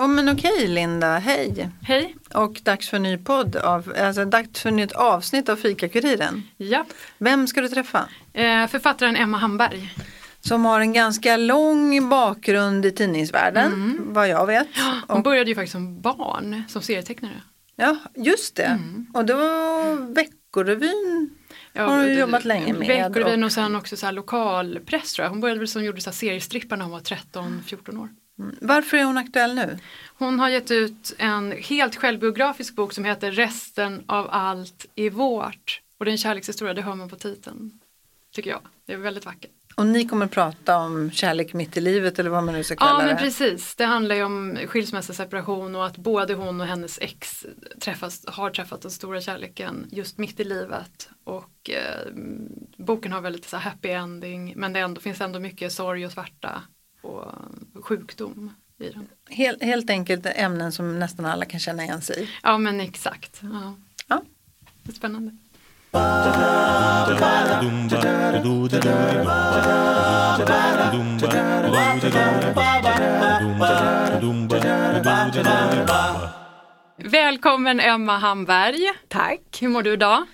Oh, men okej Linda, hej. Hej. Och dags för en ny podd, av, alltså dags för ett nytt avsnitt av Fika-Kuriren. Ja. Vem ska du träffa? Eh, författaren Emma Hamberg. Som har en ganska lång bakgrund i tidningsvärlden, vad jag vet. Hon Och, började ju faktiskt som barn, som serietecknare. ja, just det. Och det var Veckorevyn har du jobbat länge med. Veckorevyn och- och sen också så här lokalpress tror jag. Hon började väl som gjorde så seriestrippar när hon var 13-14 år. Varför är hon aktuell nu? Hon har gett ut en helt självbiografisk bok som heter Resten av allt är vårt. Och det är en kärlekshistoria, det hör man på titeln. Tycker jag. Det är väldigt vackert. Och ni kommer prata om kärlek mitt i livet eller vad man nu ska kalla Ja men det. precis, det handlar ju om skilsmässa, separation och att både hon och hennes ex träffas, har träffat den stora kärleken just mitt i livet. Och eh, boken har väldigt så här happy ending men det ändå, finns ändå mycket sorg och svärta och sjukdom i den. Helt, helt enkelt ämnen som nästan alla kan känna igen sig i. Ja men exakt. Ja. Ja. Det är spännande. Välkommen Emma Hamberg. Tack. Hur mår du idag?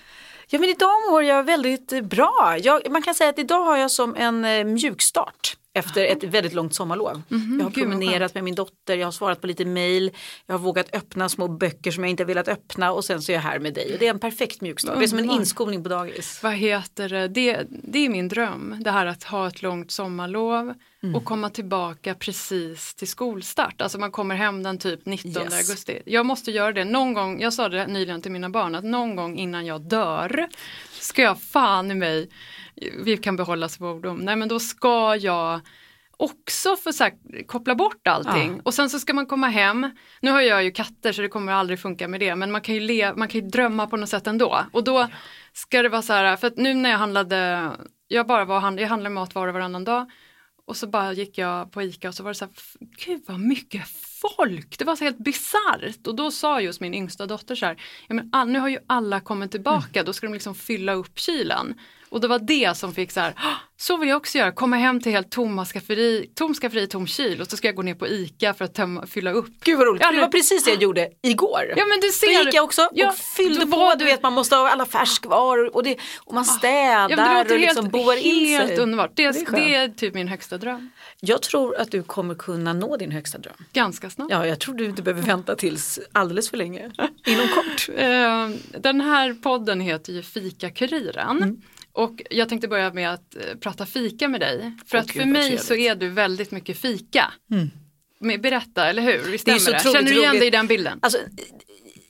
Ja men idag mår jag väldigt bra. Jag, man kan säga att idag har jag som en eh, mjukstart efter ett väldigt långt sommarlov. jag har gud, vad promenerat med min dotter, jag har svarat på lite mail, jag har vågat öppna små böcker som jag inte velat öppna och sen så är jag här med dig. Och det är en perfekt mjukstart, det är som en inskolning på dagis. Vad heter det? det? Det är min dröm. Det här att ha ett långt sommarlov och komma tillbaka precis till skolstart. Alltså man kommer hem den typ 19 Yes. augusti. Jag måste göra det någon gång. Jag sa det nyligen till mina barn att någon gång innan jag dör ska jag fan i mig, vi kan behålla svordom, nej men då ska jag också få så här, koppla bort allting Ja. och sen så ska man komma hem. Nu har jag ju katter så det kommer aldrig funka med det men man kan ju, le, man kan ju drömma på något sätt ändå. Och då ska det vara så här, för att nu när jag handlade, jag bara var, hand- jag handlade matvaror varannan dag och så bara gick jag på ICA och så var det så här, "F- gud vad mycket folk, det var så helt bisarrt. Och då sa just min yngsta dotter så här, ja, men nu har ju alla kommit tillbaka, då ska de liksom fylla upp kylen. Och det var det som fick så här, "Ah, så vill jag också göra, komma hem till helt tomma skafferi, tom skafferi, tom kyl och så ska jag gå ner på ICA för att tömma, fylla upp. Gud vad roligt, Ja, det var precis det jag gjorde igår. Ja men du ser. Då gick jag också Ja, och fyllde på, du vet man måste ha alla färskvaror och, det, och man städar Ja, och liksom helt, boar in helt sig. underbart. Det, Det är det, är typ min högsta dröm. Jag tror att du kommer kunna nå din högsta dröm. Ganska snart. Ja, jag tror du inte behöver vänta tills alldeles för länge. Inom kort. Eh, Den här podden heter ju Fika-Kuriren. Mm. Och jag tänkte börja med att eh, prata fika med dig. För Åh, att gud, för mig så är du väldigt mycket fika. Men Berätta, eller hur? Visst Det är det? så otroligt Känner du igen dig i den bilden? Alltså,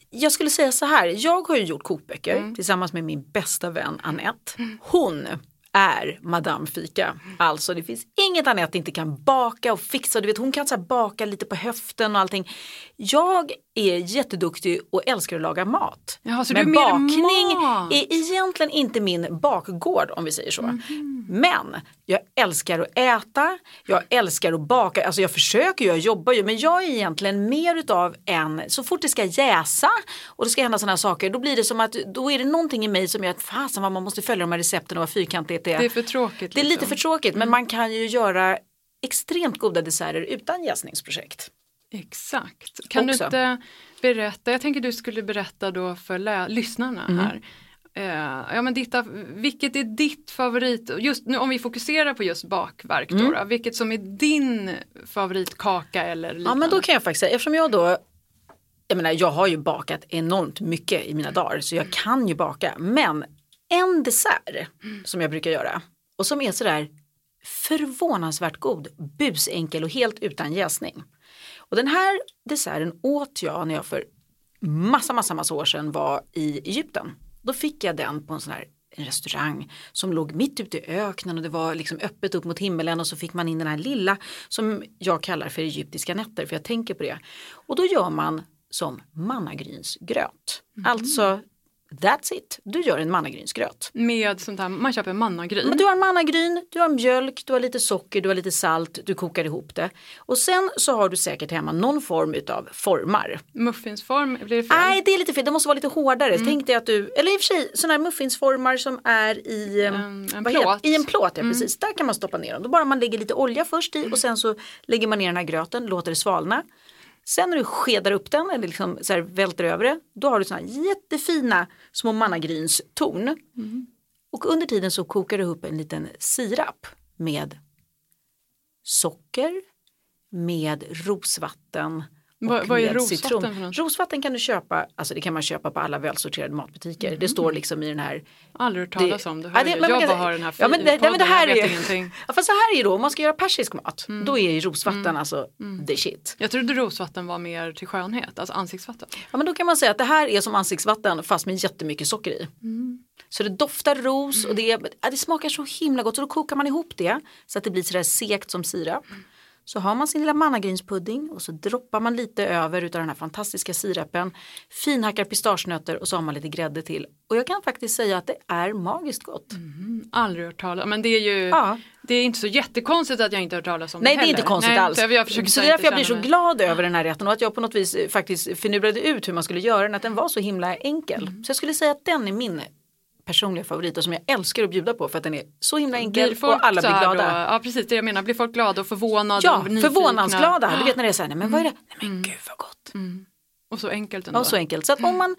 jag skulle säga så här, jag har ju gjort kokböcker tillsammans med min bästa vän Annette. Hon är Madame Fika. Alltså det finns inget Annette inte kan baka och fixa. Du vet, hon kan så baka lite på höften och allting. Jag är jätteduktig och älskar att laga mat. Så Men bakning mat. är egentligen inte min bakgård om vi säger så. Men jag älskar att äta, jag älskar att baka, alltså jag försöker ju, jag jobbar ju men jag är egentligen mer utav en, så fort det ska jäsa och det ska hända sådana saker då blir det som att då är det någonting i mig som gör att fasen vad man måste följa de här recepten och vad fyrkantigt det är. Det är för tråkigt. Det är lite liksom. för tråkigt men man kan ju göra extremt goda desserter utan jäsningsprojekt. Exakt. Kan Också. du inte berätta, jag tänker du skulle berätta då för lyssnarna Mm. här. Eh, ja, men ditt, vilket är ditt favorit, just nu om vi fokuserar på just bakverk Mm. då, vilket som är din favoritkaka eller liknande? Ja men då kan jag faktiskt säga, eftersom jag då jag menar jag har ju bakat enormt mycket i mina dagar så jag kan ju baka. Men en dessert som jag brukar göra och som är sådär förvånansvärt god, busenkel och helt utan jäsning. Och den här desserten åt jag när jag för massa, massa, massa år sedan var i Egypten. Då fick jag den på en sån här en restaurang som låg mitt ute i öknen och det var liksom öppet upp mot himmelen och så fick man in den här lilla som jag kallar för egyptiska nätter för jag tänker på det. Och då gör man som mannagrynsgröt. Mm. Alltså That's it, du gör en mannagrynsgröt. Med sånt här, man köper mannagryn? Men du har mannagryn, du har mjölk, du har lite socker, du har lite salt, du kokar ihop det. Och sen så har du säkert hemma någon form utav formar. Muffinsform, blir det fel? Nej det är lite fel, det måste vara lite hårdare. Mm. Tänk dig att du, eller i och för sig sådana här muffinsformar som är i en, en plåt. I en plåt, ja mm. precis. Där kan man stoppa ner dem. Då bara man lägger lite olja först i och sen så lägger man ner den här gröten, låter det svalna. Sen när du skedar upp den eller liksom så här välter över det, då har du såna jättefina små mannagrynstorn. Mm. Och under tiden så kokar du upp en liten sirap med socker, med rosvatten vad, vad är rosvatten något? Rosvatten kan du köpa, alltså det kan man köpa på alla välsorterade matbutiker. Mm. Det står liksom i den här. Aldrig hört talas om det. Ja, det jag bara har den här ja, men det, podden, det här jag vet är, ingenting. Ja, fast så här är det då, om man ska göra persisk mat, mm. då är ju rosvatten mm. alltså mm. the shit. Jag trodde rosvatten var mer till skönhet, alltså ansiktsvatten. Ja men då kan man säga att det här är som ansiktsvatten fast med jättemycket socker i. Mm. Så det doftar ros och det, ja, det smakar så himla gott så då kokar man ihop det så att det blir sådär sekt som sirap. Så har man sin lilla mannagrynspudding och så droppar man lite över utav den här fantastiska sirapen. Finhackar pistagenötter och så har man lite grädde till. Och jag kan faktiskt säga att det är magiskt gott. Mm, aldrig hört talas om, men det är ju ja. Det är inte så jättekonstigt att jag inte har hört talas om Nej, det Nej det är inte konstigt Nej, alls. Jag så det är därför jag blir så glad över den här rätten och att jag på något vis faktiskt finurade ut hur man skulle göra den. Att den var så himla enkel. Mm. Så jag skulle säga att den är min personliga favoriter som jag älskar att bjuda på för att den är så himla enkel och alla blir glada. Då, ja precis det jag menar, blir folk glada och förvånade Ja, och förvånansglada. Du vet när det är så här, nej men vad är det? Nej men mm. gud vad gott. Mm. Och så enkelt ändå. Och så enkelt. Så att om man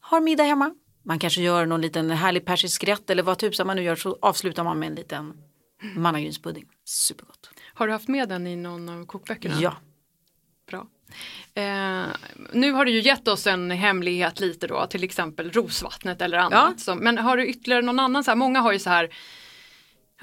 har middag hemma, man kanske gör någon liten härlig persisk rätt eller vad tusan man nu gör så avslutar man med en liten mannagrynspudding. Supergott. Har du haft med den i någon av kokböckerna? Ja. Bra. Eh, nu har du ju gett oss en hemlighet lite då, till exempel rosvattnet eller annat. Ja. Som, men har du ytterligare någon annan, så här, många har ju så här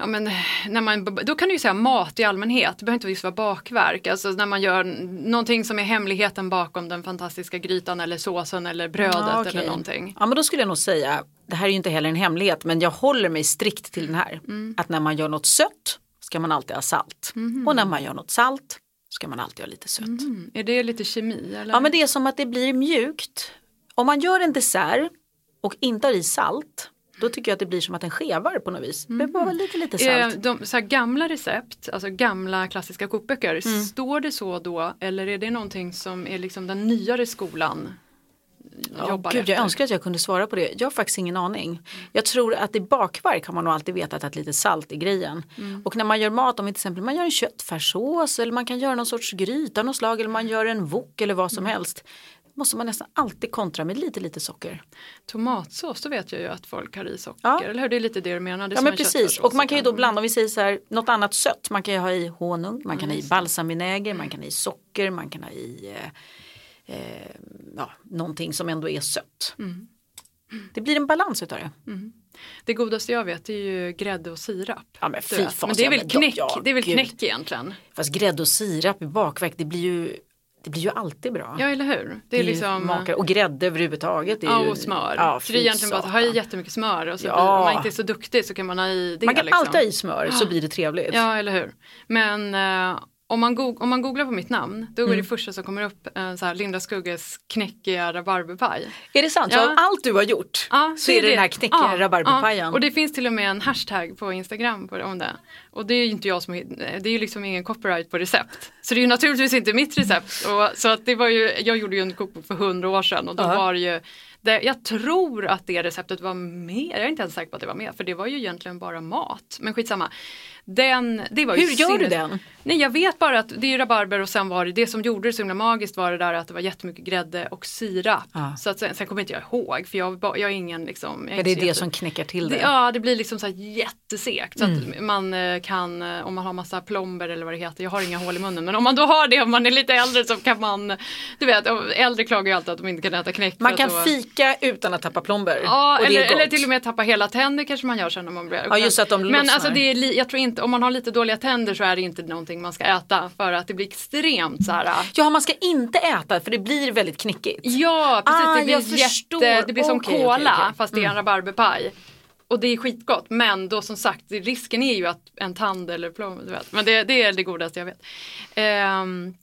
Ja, men när man, då kan du ju säga mat i allmänhet, det behöver inte just vara bakverk. Alltså när man gör någonting som är hemligheten bakom den fantastiska grytan eller såsen eller brödet ja, okay. eller någonting. Ja men då skulle jag nog säga, det här är ju inte heller en hemlighet men jag håller mig strikt till den här. Mm. Att när man gör något sött ska man alltid ha salt. Mm. Och när man gör något salt ska man alltid ha lite sött. Mm. Är det lite kemi? Eller? Ja men det är som att det blir mjukt. Om man gör en dessert och inte har i salt då tycker jag att det blir som att den skevar på något vis. Det behöver vara lite, lite salt. Eh, de, så gamla recept, alltså gamla klassiska kokböcker, mm. står det så då eller är det någonting som är liksom den nyare skolan jobbar Gud, Jag önskar att jag kunde svara på det. Jag har faktiskt ingen aning. Jag tror att i bakverk har man nog alltid vetat att lite salt är grejen. Mm. Och när man gör mat, om till exempel man gör en köttfärssås eller man kan göra någon sorts gryta någon slag eller man gör en wok eller vad som mm. helst måste man nästan alltid kontra med lite lite socker. Tomatsås, då vet jag ju att folk har i socker, ja. eller hur? Det är lite det du menar. Det ja men precis, och man kan ju då blanda, om vi säger så här, något annat sött, man kan ju ha i honung, man kan mm. ha i balsamvinäger, man kan ha i socker, man kan ha i eh, eh, ja, någonting som ändå är sött. Mm. Det blir en balans utav det. Mm. Det godaste jag vet är ju grädde och sirap. Ja, men, fy men det är väl knäck, ja, det är väl knäck egentligen. Fast grädde och sirap i bakverk det blir ju det blir ju alltid bra. Ja eller hur. Det är, det är liksom... Makar. Och grädde överhuvudtaget. Är ja och smör. Ja, så det är egentligen bara att ha i jättemycket smör och så ja. blir, om man inte är så duktig så kan man ha i det. Man kan liksom. alltid ha i smör så blir det trevligt. Ja eller hur. Men uh, om man, om man googlar på mitt namn då är mm. det första som kommer upp eh, så här, Linda Skugges knäckiga rabarberpaj. Är det sant? Ja. Så av allt du har gjort ja, så, är det, det den här knäckiga ja, rabarberpajen? Ja. Och det finns till och med en hashtag på Instagram på, om det. Och det är ju inte jag som, det är ju liksom ingen copyright på recept. Så det är ju naturligtvis inte mitt recept. Och, så att det var ju, jag gjorde ju en kokbok för hundra år sedan och då -huh. var det ju det, jag tror att det receptet var med, jag är inte ens säker på att det var med för det var ju egentligen bara mat. Men skitsamma. Den, det var Hur gör sinnes... du den? Nej jag vet bara att det är rabarber och sen var det det som gjorde det så himla magiskt var det där att det var jättemycket grädde och sirap. Ah. Så att sen, sen kommer inte jag ihåg för jag, jag är ingen liksom. Är det är det jätte... som knäcker till det? det? Ja det blir liksom så här jättesekt. Så mm. att man eh, kan, eh, om man har massa plomber eller vad det heter, jag har inga hål i munnen men om man då har det om man är lite äldre så kan man, du vet äldre klagar ju alltid att de inte kan äta knäck. Man kan då... fika utan att tappa plomber. Ja eller, eller till och med tappa hela tänder kanske man gör sen när man blir Ja just att de Men alltså det är, jag tror inte, om man har lite dåliga tänder så är det inte någonting man ska äta för att det blir extremt så här. Ja man ska inte äta för det blir väldigt knickigt. Ja precis, ah, det blir, jätte, det blir som okay, cola okay, okay. fast det är en mm. rabarberpaj. och det är skitgott men då som sagt risken är ju att en tand eller plom, du vet. Men det, det är det godaste jag vet. Um,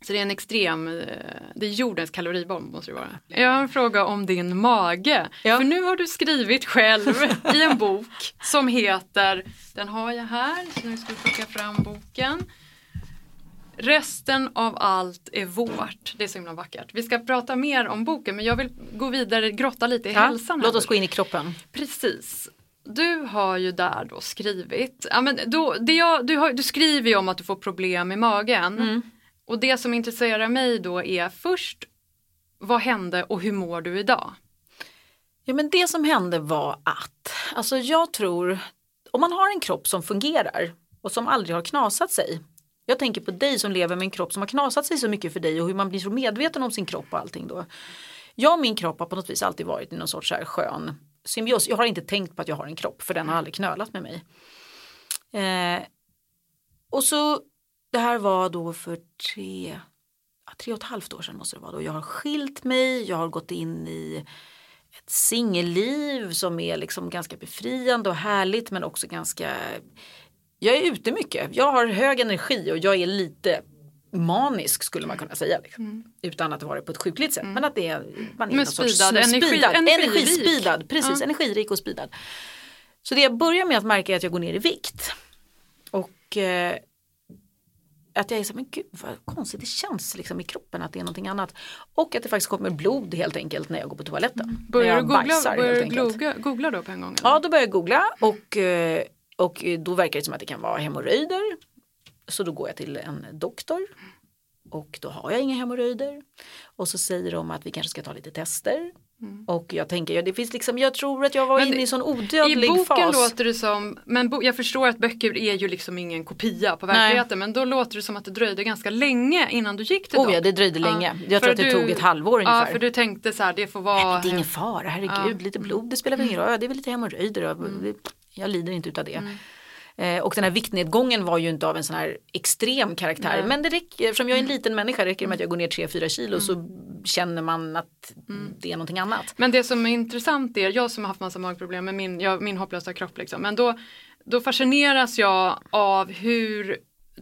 så det är en extrem, eh, det är jordens kaloribomb måste det vara. Jag har en fråga om din mage. Ja. För nu har du skrivit själv i en bok som heter, den har jag här, så nu ska vi plocka fram boken. Resten av allt är vårt. Det är så himla vackert. Vi ska prata mer om boken men jag vill gå vidare, grotta lite i ja, hälsan. Låt oss gå in i kroppen. Precis. Du har ju där då skrivit, ja, men då, det jag, du, har, du skriver ju om att du får problem i magen. Mm. Och det som intresserar mig då är först, vad hände och hur mår du idag? Ja men det som hände var att, alltså jag tror, om man har en kropp som fungerar och som aldrig har knasat sig. Jag tänker på dig som lever med en kropp som har knasat sig så mycket för dig och hur man blir så medveten om sin kropp och allting då. Jag och min kropp har på något vis alltid varit i någon sorts här skön symbios. Jag har inte tänkt på att jag har en kropp för den har aldrig knölat med mig. Eh, och så det här var då för tre, tre och ett halvt år sedan måste det vara då. Jag har skilt mig, jag har gått in i ett singelliv som är liksom ganska befriande och härligt men också ganska jag är ute mycket. Jag har hög energi och jag är lite manisk skulle man kunna säga. Liksom. Mm. Utan att vara på ett sjukligt sätt. Mm. Men att det är, man är men speedad, sorts, energi, speedad, energispidad. Precis, ja. energirik och speedad. Så det jag börjar med att märka är att jag går ner i vikt. Och eh, att jag är så men gud vad konstigt det känns liksom i kroppen att det är någonting annat. Och att det faktiskt kommer blod helt enkelt när jag går på toaletten. Mm. Börjar du googla, börjar du googla, googla då på en gång? Eller? Ja då börjar jag googla och, eh, och då verkar det som att det kan vara hemorrojder. Så då går jag till en doktor och då har jag inga hemorrojder. Och så säger de att vi kanske ska ta lite tester. Mm. Och jag tänker, ja, det finns liksom, jag tror att jag var men inne i en sån odödlig fas. I boken fas. låter det som, men bo, jag förstår att böcker är ju liksom ingen kopia på verkligheten. Nej. Men då låter det som att det dröjde ganska länge innan du gick till Oh ja, det dröjde ja. länge. Jag tror att det du, tog ett halvår ungefär. Ja, för du tänkte så här, det får vara. Nej, det är ingen fara, herregud, ja. lite blod, det spelar väl ingen roll. Det är väl lite hemorrojder, mm. jag lider inte utav det. Mm. Eh, och den här viktnedgången var ju inte av en sån här extrem karaktär. Nej. Men det räcker, eftersom jag är en liten människa räcker det med att jag går ner 3-4 kilo mm. så känner man att mm. det är någonting annat. Men det som är intressant är, jag som har haft massa magproblem med min, jag, min hopplösa kropp liksom. Men då, då fascineras jag av hur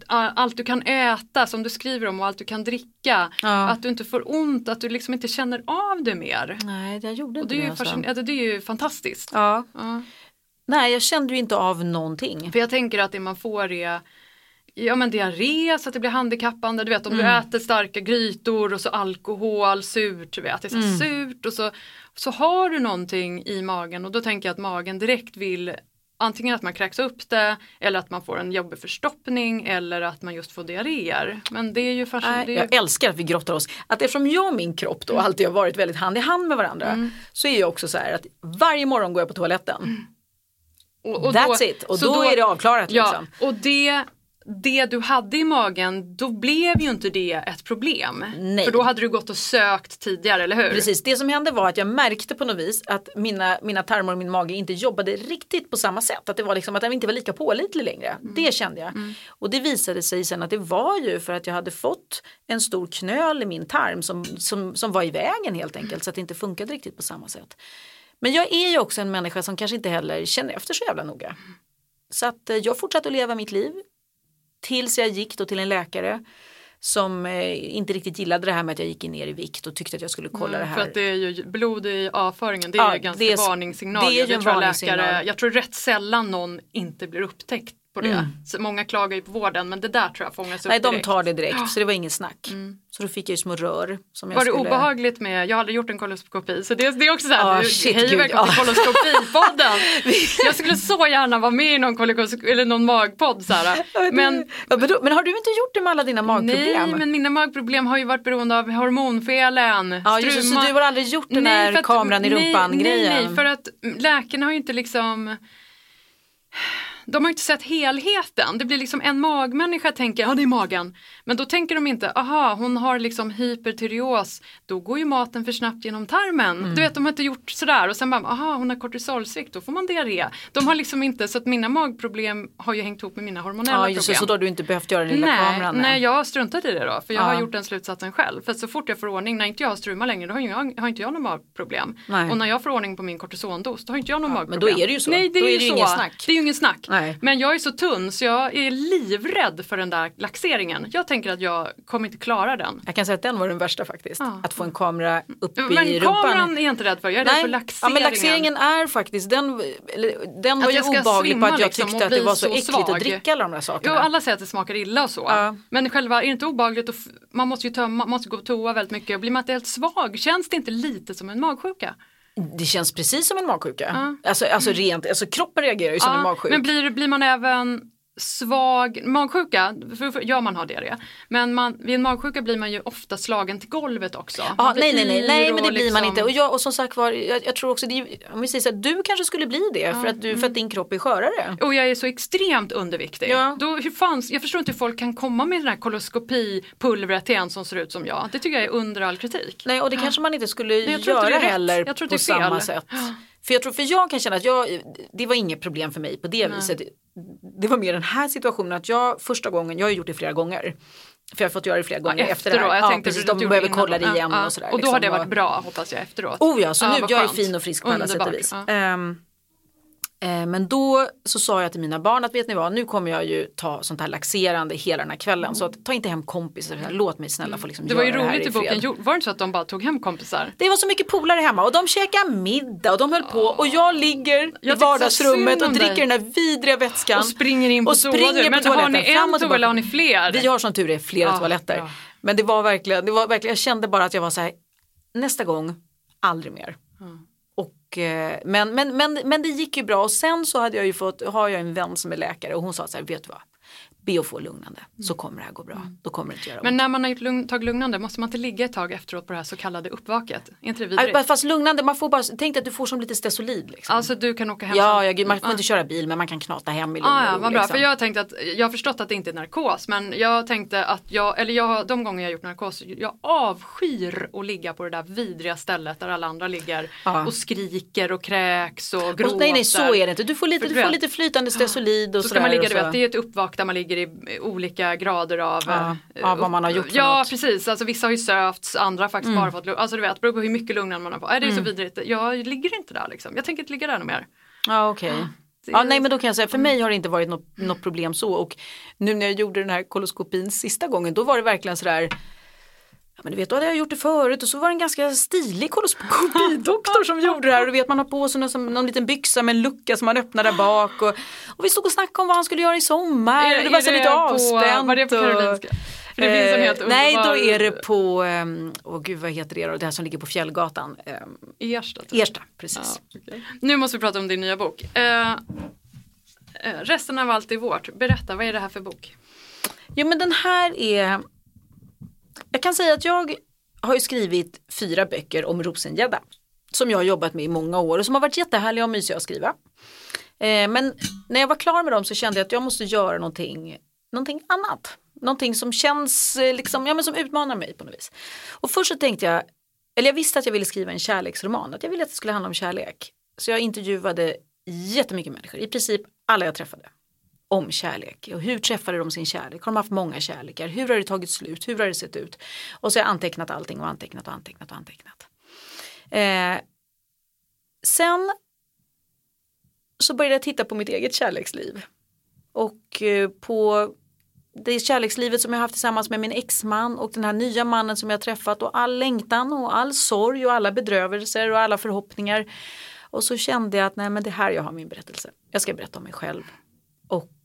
allt du kan äta som du skriver om och allt du kan dricka. Ja. Att du inte får ont, att du liksom inte känner av det mer. Nej, jag gjorde inte det. Är det, alltså. det är ju fantastiskt. Ja. ja. Nej, jag kände ju inte av någonting. För jag tänker att det man får är ja men diarré så att det blir handikappande. Du vet om mm. du äter starka grytor och så alkohol, surt, du vet, det är så mm. surt och så, så har du någonting i magen och då tänker jag att magen direkt vill antingen att man kräks upp det eller att man får en jobbig förstoppning eller att man just får diarréer. Men det är ju fascinerande. Jag älskar att vi grottar oss. Att eftersom jag och min kropp då mm. alltid har varit väldigt hand i hand med varandra mm. så är jag också så här att varje morgon går jag på toaletten mm. Och, och That's då, it, och då, då, är det avklarat. Ja, liksom. och det, det du hade i magen, då blev ju inte det ett problem. Nej. För då hade du gått och sökt tidigare, eller hur? Precis, det som hände var att jag märkte på något vis att mina, mina tarmar och min mage inte jobbade riktigt på samma sätt. Att det var liksom att den inte var lika pålitlig längre. Mm. Det kände jag. Mm. Och det visade sig sen att det var ju för att jag hade fått en stor knöl i min tarm som, som, som var i vägen helt enkelt. Så att det inte funkade riktigt på samma sätt. Men jag är ju också en människa som kanske inte heller känner efter så jävla noga. Så att eh, jag fortsatte att leva mitt liv tills jag gick då till en läkare som eh, inte riktigt gillade det här med att jag gick ner i vikt och tyckte att jag skulle kolla mm, det här. För att det är ju blod i avföringen, det är ja, ju ganska det är, varningssignal. Det är ju en varningssignal. Läkare, jag tror rätt sällan någon inte blir upptäckt på det. Mm. Så många klagar ju på vården men det där tror jag fångas upp Nej de tar det direkt så det var ingen snack. Mm. Så då fick jag ju små rör. Som jag var skulle... det obehagligt med, jag aldrig gjort en koloskopi så det, det är också så här, oh, shit, hej och välkommen till koloskopipodden. jag skulle så gärna vara med i någon, eller någon magpodd så. Men, men har du inte gjort det med alla dina magproblem? Nej men mina magproblem har ju varit beroende av hormonfelen. Ja, just, så du har aldrig gjort den nej, här kameran i rumpan grejen? Nej, nej, för att läkarna har ju inte liksom de har inte sett helheten. Det blir liksom en magmänniska tänker, ja det är magen. Men då tänker de inte, aha hon har liksom hypertyreos, då går ju maten för snabbt genom tarmen. Mm. Du vet de har inte gjort sådär och sen bara, aha hon har kortisolsvikt, då får man diarré. De har liksom inte, så att mina magproblem har ju hängt ihop med mina hormonella ja, just problem. Så då har du inte behövt göra den lilla nej, kameran? Nej, jag har struntat i det då, för jag ja. har gjort den slutsatsen själv. För så fort jag får ordning, när inte jag har struma längre, då har, jag, har inte jag några magproblem. Nej. Och när jag får ordning på min kortisondos, då har inte jag några ja, magproblem. Men då är det ju så. Nej, det är, då är det ju inget snack. Det är ju ingen snack. Nej. Men jag är så tunn så jag är livrädd för den där laxeringen. Jag tänker att jag kommer inte klara den. Jag kan säga att den var den värsta faktiskt. Ja. Att få en kamera upp men i rumpan. Men kameran är jag inte rädd för, jag är rädd för laxeringen. Ja, men laxeringen är faktiskt, den, den var ju obehaglig på att jag liksom, tyckte att det var så, så äckligt svag. att dricka alla de där sakerna. Jo, alla säger att det smakar illa och så. Ja. Men själva, är det inte obehagligt? Och man måste ju tömma, man måste gå på toa väldigt mycket. Blir man inte helt svag? Känns det inte lite som en magsjuka? Det känns precis som en magsjuka. Ja. Alltså, alltså rent, alltså kroppen reagerar ju som en magsjuk. Men blir, blir man även svag magsjuka, för, ja man har diarré, men man, vid en magsjuka blir man ju ofta slagen till golvet också. Ja, nej, nej, nej, nej, men det blir man liksom- inte. Och, jag, och som sagt var, jag, jag tror också, det, om vi säger så här, du kanske skulle bli det ja, för, att du, för att mm. din kropp är skörare. Och jag är så extremt underviktig. Ja. Då, hur fanns, jag förstår inte hur folk kan komma med den här koloskopipulvret till en som ser ut som jag. Det tycker jag är under all kritik. Nej, och det kanske man inte skulle nej, göra inte heller på samma sätt. För jag tror, för jag kan känna att jag, det var inget problem för mig på det Nej. viset. Det var mer den här situationen att jag första gången, jag har gjort det flera gånger. För jag har fått göra det flera gånger ja, efter, efter det här. Jag ja, precis, de behöver kolla det igen ja, och sådär. Och då liksom. har det varit bra hoppas jag efteråt. Oh ja, så nu, jag är fin och frisk på alla sätt och vis. Um, men då så sa jag till mina barn att vet ni vad, nu kommer jag ju ta sånt här laxerande hela den här kvällen. Så att, ta inte hem kompisar, låt mig snälla få liksom Det var ju roligt i boken, var det inte så att de bara tog hem kompisar? Det var så mycket polare hemma och de käkade middag och de höll på och jag ligger jag i vardagsrummet och dricker den här vidriga vätskan. Och springer in på, och springer på toaletten. Har ni en toa eller har ni fler? Vi har som tur är flera ja, toaletter. Ja. Men det var verkligen, det var verkligen, jag kände bara att jag var så här, nästa gång, aldrig mer. Mm. Eh, men, men, men, men det gick ju bra. Och sen så hade jag ju fått, har jag en vän som är läkare och hon sa så här, vet du vad, be att få lugnande så mm. kommer det här gå bra. Då kommer det inte göra Men när man har gjort lugn, tagit lugnande måste man inte ligga ett tag efteråt på det här så kallade uppvaket? Är inte det vidrigt? Fast lugnande, man får bara, tänk att du får som lite stesolid. Liksom. Alltså du kan åka hem? Ja, ja man får inte köra bil men man kan knata hem i lugn ah, ja, vad bra, liksom. för jag tänkte att, jag har förstått att det inte är narkos men jag tänkte att jag, eller jag, de gånger jag har gjort narkos, jag avskyr att ligga på det där vidriga stället där alla andra ligger ah. och skriker och kräks och gråter. Och, nej, nej så är det inte, du får lite, du får lite flytande stesolid och så. Så ska man ligga, du vet, det är ett uppvak där man ligger i olika grader av ja, ja, vad man har gjort Ja något. precis, alltså vissa har ju sövts, andra faktiskt mm. bara fått Alltså du vet, beror på hur mycket lugnande man har fått. Äh, det är mm. så vidrigt, jag ligger inte där liksom. Jag tänker inte ligga där något mer. Ja okej. Okay. Ja, nej men då kan jag säga, för mig har det inte varit något, något problem så och nu när jag gjorde den här koloskopin sista gången då var det verkligen sådär Ja, men du vet, då hade jag gjort det förut och så var det en ganska stilig koloskopidoktor som gjorde det här. Och du vet, man har på sig någon, någon liten byxa med en lucka som man öppnar där bak. Och, och vi stod och snackade om vad han skulle göra i sommar. Är, och det var så lite avspänt. Var det på Karolinska? För det finns en helt eh, nej, då är det på, um, åh gud vad heter det då, det här som ligger på Fjällgatan. Um, Ersta. Ersta, precis. Ja, okay. Nu måste vi prata om din nya bok. Uh, resten av allt är vårt. Berätta, vad är det här för bok? Jo men den här är jag kan säga att jag har ju skrivit fyra böcker om rosengädda. Som jag har jobbat med i många år och som har varit jättehärliga och mysiga att skriva. Eh, men när jag var klar med dem så kände jag att jag måste göra någonting, någonting annat. Någonting som känns, eh, liksom, ja, men som utmanar mig på något vis. Och först så tänkte jag, eller jag visste att jag ville skriva en kärleksroman, att jag ville att det skulle handla om kärlek. Så jag intervjuade jättemycket människor, i princip alla jag träffade om kärlek. Och hur träffade de sin kärlek? Har de haft många kärlekar? Hur har det tagit slut? Hur har det sett ut? Och så har jag antecknat allting och antecknat och antecknat och antecknat. Eh, sen så började jag titta på mitt eget kärleksliv. Och eh, på det kärlekslivet som jag haft tillsammans med min exman och den här nya mannen som jag träffat och all längtan och all sorg och alla bedrövelser och alla förhoppningar. Och så kände jag att nej men det här jag har min berättelse. Jag ska berätta om mig själv.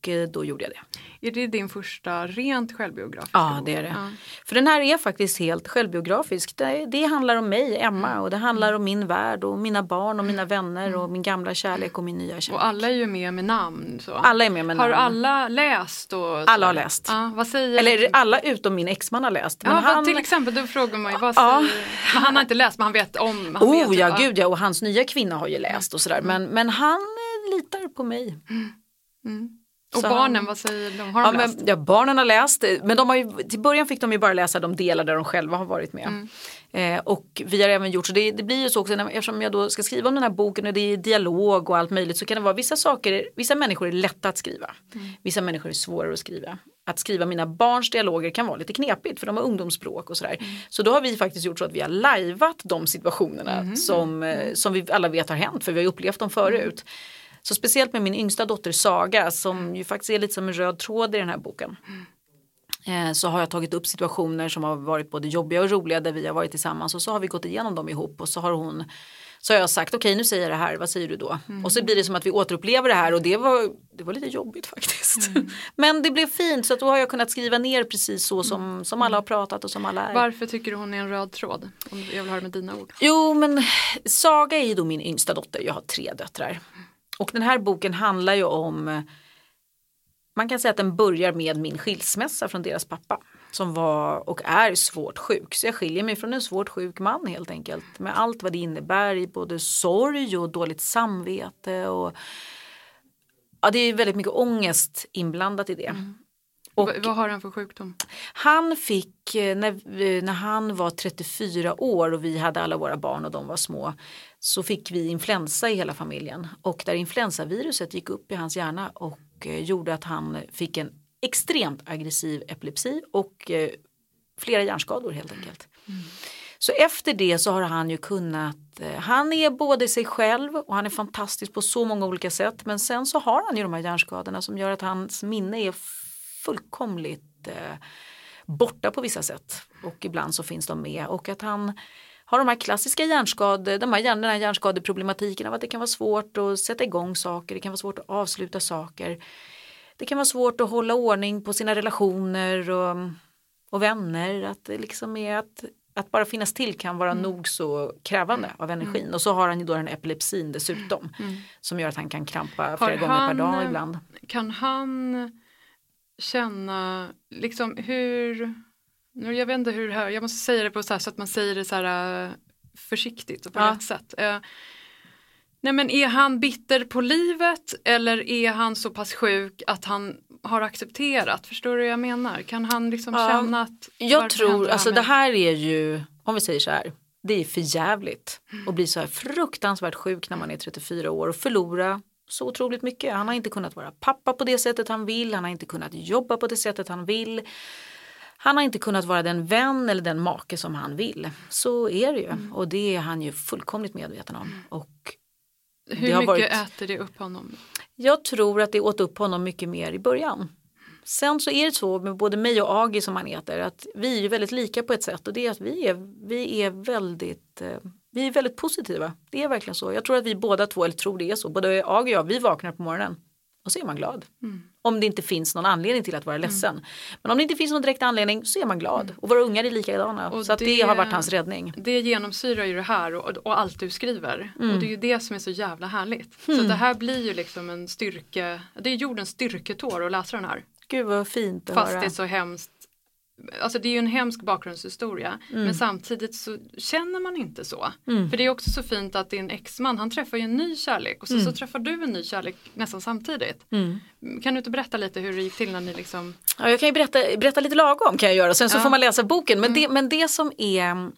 Och eh, då gjorde jag det. Är det din första rent självbiografiska Ja det är det. Ja. För den här är faktiskt helt självbiografisk. Det, det handlar om mig, Emma mm. och det handlar om min värld och mina barn och mina vänner mm. och min gamla kärlek och min nya kärlek. Och alla är ju med med namn. Så. Alla är med med namn. Har alla läst? Och alla har läst. Ja, vad säger Eller alla utom min exman har läst. Men ja, han... till exempel, då frågar man ju vad säger... Ja. Men han har inte läst men han vet om. Han oh vet ja, gud ja och hans nya kvinna har ju läst och sådär. Men, men han litar på mig. Mm. Mm. Och så barnen, vad säger de? Har de ja, läst? Men, ja, barnen har läst, men de har ju, till början fick de ju bara läsa de delar där de själva har varit med. Mm. Eh, och vi har även gjort så, det, det, blir ju så också när, eftersom jag då ska skriva om den här boken och det är dialog och allt möjligt så kan det vara vissa saker, vissa människor är lätta att skriva. Mm. Vissa människor är svårare att skriva. Att skriva mina barns dialoger kan vara lite knepigt för de har ungdomsspråk och sådär. Mm. Så då har vi faktiskt gjort så att vi har lajvat de situationerna mm. som, eh, som vi alla vet har hänt för vi har upplevt dem förut. Så speciellt med min yngsta dotter Saga som ju faktiskt är lite som en röd tråd i den här boken. Eh, så har jag tagit upp situationer som har varit både jobbiga och roliga där vi har varit tillsammans och så har vi gått igenom dem ihop och så har hon så har jag sagt okej okay, nu säger jag det här, vad säger du då? Mm. Och så blir det som att vi återupplever det här och det var, det var lite jobbigt faktiskt. Mm. Men det blev fint så att då har jag kunnat skriva ner precis så som, som alla har pratat och som alla är. Varför tycker du hon är en röd tråd? Om jag vill höra med dina ord. Jo men Saga är ju då min yngsta dotter, jag har tre döttrar. Och den här boken handlar ju om man kan säga att den börjar med min skilsmässa från deras pappa som var och är svårt sjuk. Så jag skiljer mig från en svårt sjuk man helt enkelt med allt vad det innebär i både sorg och dåligt samvete och ja, det är väldigt mycket ångest inblandat i det. Mm. Och, vad har han för sjukdom? Han fick, eh, när, eh, när han var 34 år och vi hade alla våra barn och de var små så fick vi influensa i hela familjen och där influensaviruset gick upp i hans hjärna och eh, gjorde att han fick en extremt aggressiv epilepsi och flera hjärnskador helt enkelt. Mm. Så efter det så har han ju kunnat, han är både sig själv och han är fantastisk på så många olika sätt men sen så har han ju de här hjärnskadorna som gör att hans minne är fullkomligt eh, borta på vissa sätt och ibland så finns de med och att han har de här klassiska hjärnskador, de här, den här hjärnskadeproblematiken av att det kan vara svårt att sätta igång saker, det kan vara svårt att avsluta saker. Det kan vara svårt att hålla ordning på sina relationer och, och vänner, att det liksom är att att bara finnas till kan vara mm. nog så krävande mm. av energin mm. och så har han ju då den epilepsin dessutom mm. som gör att han kan krampa flera gånger per dag ibland. Kan han känna liksom hur, jag vet inte hur det här, jag måste säga det på så, här, så att man säger det så här äh, försiktigt och på ja. rätt sätt. Uh, nej men är han bitter på livet eller är han så pass sjuk att han har accepterat, förstår du vad jag menar? Kan han liksom ja. känna att Jag tror, alltså det här är ju, om vi säger så här, det är för jävligt mm. att bli så här fruktansvärt sjuk när man är 34 år och förlora så otroligt mycket. Han har inte kunnat vara pappa på det sättet han vill, han har inte kunnat jobba på det sättet han vill. Han har inte kunnat vara den vän eller den make som han vill. Så är det ju mm. och det är han ju fullkomligt medveten om. Och Hur mycket varit... äter det upp honom? Jag tror att det åt upp honom mycket mer i början. Sen så är det så med både mig och Agi som han heter att vi är ju väldigt lika på ett sätt och det är att vi är, vi är väldigt eh, vi är väldigt positiva. Det är verkligen så. Jag tror att vi båda två, eller tror det är så, både jag och jag, vi vaknar på morgonen och så är man glad. Mm. Om det inte finns någon anledning till att vara mm. ledsen. Mm. Men om det inte finns någon direkt anledning så är man glad. Mm. Och våra ungar är likadana. Och så det, det, har varit hans räddning. Det genomsyrar ju det här och, och allt du skriver. Och mm. det är ju det som är så jävla härligt. Så mm. det här blir ju liksom en styrke, det är jordens styrketår att läsa den här. Gud vad fint att Fast höra. det är så hemskt Alltså det är ju en hemsk bakgrundshistoria mm. men samtidigt så känner man inte så. Mm. För det är också så fint att din exman han träffar ju en ny kärlek och så, mm. så träffar du en ny kärlek nästan samtidigt. Mm. Kan du inte berätta lite hur det gick till när ni liksom Ja jag kan ju berätta, berätta lite lagom kan jag göra sen så ja. får man läsa boken men, det, mm. men det som är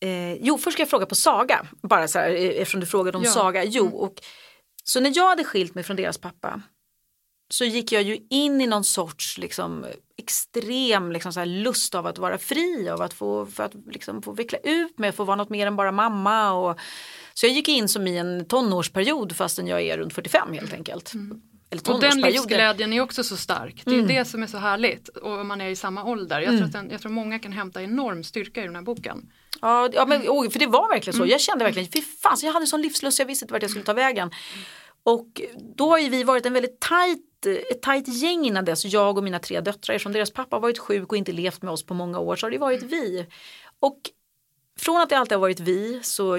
eh, Jo först ska jag fråga på Saga bara så här eh, eftersom du frågade om ja. Saga. Jo mm. och så när jag hade skilt mig från deras pappa så gick jag ju in i någon sorts liksom, extrem liksom, så lust av att vara fri, av att få, för att liksom, få veckla ut mig, få vara något mer än bara mamma. Och, så jag gick in som i en tonårsperiod fastän jag är runt 45 helt enkelt. Mm. och den livsglädjen är också så stark. Det är mm. det som är så härligt. Och man är i samma ålder. Jag, mm. tror att den, jag tror många kan hämta enorm styrka i den här boken. Ja, ja men, oh, för det var verkligen så. Mm. Jag kände verkligen, fy fan, jag hade sån livslust, jag visste inte vart jag skulle ta vägen. Och då har ju vi varit en väldigt tajt ett tajt gäng innan dess, jag och mina tre döttrar. Eftersom deras pappa varit sjuk och inte levt med oss på många år så har det varit vi. Och från att det alltid har varit vi så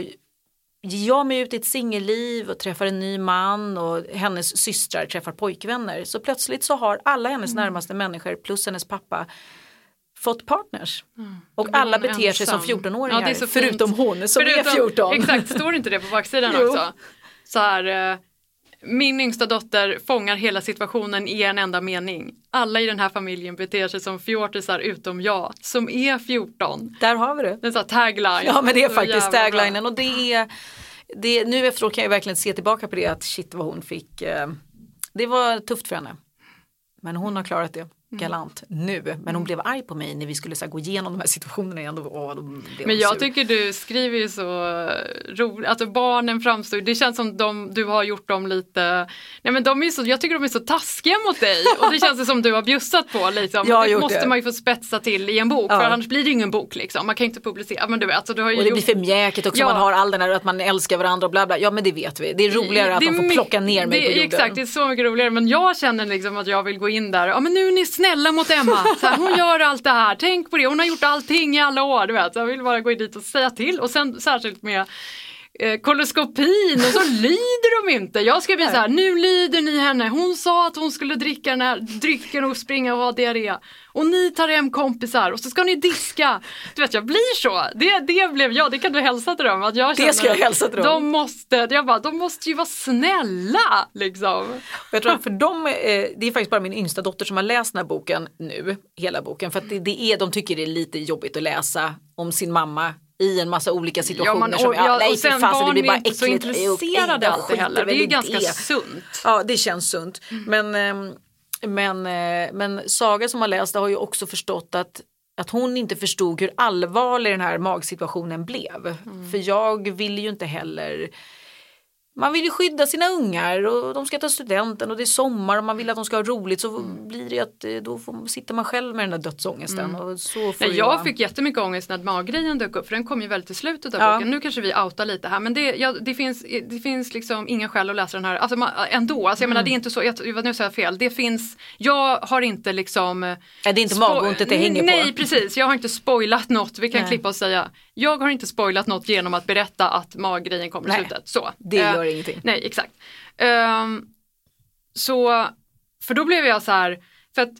ger jag mig ut i ett singelliv och träffar en ny man och hennes systrar träffar pojkvänner. Så plötsligt så har alla hennes mm. närmaste människor plus hennes pappa fått partners. Mm. Och alla beter ensam. sig som 14-åringar ja, förutom hon som förutom, är 14. Exakt, står inte det på baksidan också? Så här, eh, min yngsta dotter fångar hela situationen i en enda mening. Alla i den här familjen beter sig som fjortisar utom jag som är 14. Där har vi det. En sån tagline. Ja men det är faktiskt taglinen och det är det, nu efteråt kan jag verkligen se tillbaka på det att shit vad hon fick. Eh, det var tufft för henne. Men hon har klarat det. Mm. galant nu. Men hon mm. blev arg på mig när vi skulle så här, gå igenom de här situationerna igen. Åh, men jag sur. tycker du skriver ju så roligt, alltså barnen framstår, det känns som de, du har gjort dem lite, nej men de är så, jag tycker de är så taskiga mot dig och det känns som du har bjussat på liksom. det måste det. man ju få spetsa till i en bok ja. för annars blir det ingen bok liksom. Man kan inte publicera, men du vet. Så du har ju och det gjort... blir för mjäkigt också, ja. man har all den här att man älskar varandra och bla bla. Ja men det vet vi, det är roligare att de får plocka ner mig det, på jorden. Exakt, det är så mycket roligare men jag känner liksom att jag vill gå in där, ja men nu är ni snälla mot Emma så här, hon gör allt det här, tänk på det, hon har gjort allting i alla år. Du vet. Så jag vill bara gå dit och säga till och sen särskilt med eh, koloskopin och så lyder de inte. Jag ska bli så här, nu lyder ni henne. Hon sa att hon skulle dricka den här drycken och springa och ha diarré. Och ni tar hem kompisar och så ska ni diska. Du vet jag blir så. Det, det blev jag, det kan du hälsa till dem. Att jag det ska jag hälsa till dem. De måste, jag bara, de måste ju vara snälla liksom. Jag tror att för dem, eh, det är faktiskt bara min yngsta dotter som har läst den här boken nu, hela boken. För att det, det är, de tycker det är lite jobbigt att läsa om sin mamma i en massa olika situationer. Ja, man, som, ja, nej, och sen barn det blir bara är inte så intresserade alltid heller. Det är ganska det. sunt. Ja det känns sunt. Mm. Men, ehm, men, eh, men Saga som har läst det har ju också förstått att att hon inte förstod hur allvarlig den här magsituationen blev. Mm. För jag vill ju inte heller man vill ju skydda sina ungar och de ska ta studenten och det är sommar och man vill att de ska ha roligt så mm. blir det att eh, då får, sitter man själv med den där dödsångesten. Mm. Och så får Nej, jag, jag fick jättemycket ångest när maggrejen dök upp för den kom ju väldigt i slutet av ja. boken. Nu kanske vi outar lite här men det, ja, det, finns, det finns liksom inga skäl att läsa den här alltså, man, ändå. Alltså, jag mm. menar det är inte så, jag, nu säger jag fel, det finns, jag har inte liksom ja, Det är inte magontet det hänger nej, på. Nej precis, jag har inte spoilat något, vi kan nej. klippa och säga. Jag har inte spoilat något genom att berätta att maggrejen kommer i slutet. Så. Det gör uh, ingenting. Nej exakt. Um, så, för då blev jag så här, för att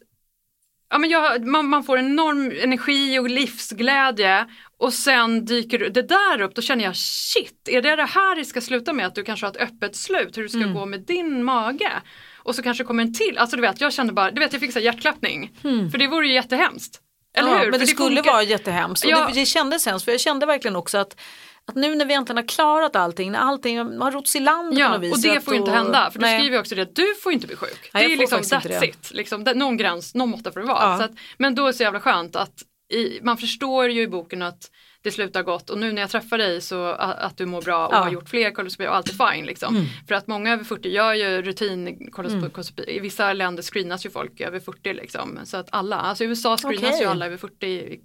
ja, men jag, man, man får enorm energi och livsglädje och sen dyker det där upp, då känner jag shit, är det det här det ska sluta med? Att du kanske har ett öppet slut, hur det ska mm. gå med din mage? Och så kanske kommer en till, alltså du vet jag kände bara, du vet jag fick så hjärtklappning. Mm. För det vore ju jättehemskt. Eller ja, hur? Men det, det skulle funkar... vara jättehemskt. Och ja. det, det kändes hemskt för jag kände verkligen också att att nu när vi äntligen har klarat allting, när allting har rotts i land ja, på något vis. och det får ju inte hända för du skriver också det att du får inte bli sjuk. Nej, det är liksom that's it, liksom, någon gräns, någon måtta får det vara. Ja. Att, men då är det så jävla skönt att i, man förstår ju i boken att det slutar gott och nu när jag träffar dig så att, du mår bra och ja. har gjort fler koloskopier och allt är fine liksom. Mm. För att många över 40 gör ju rutin koloskopi. Mm. I vissa länder screenas ju folk över 40 liksom. Så att alla, alltså i USA screenas okay. ju alla över 40 i,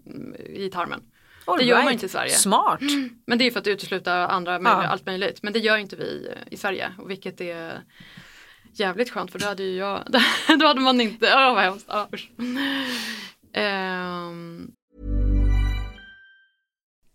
i tarmen. All det gör man inte i Sverige. Smart. Men det är för att utesluta andra, ja. allt möjligt. Men det gör inte vi i Sverige. Och vilket är jävligt skönt för då hade ju jag, då hade man inte, åh oh, vad hemskt. Oh, um.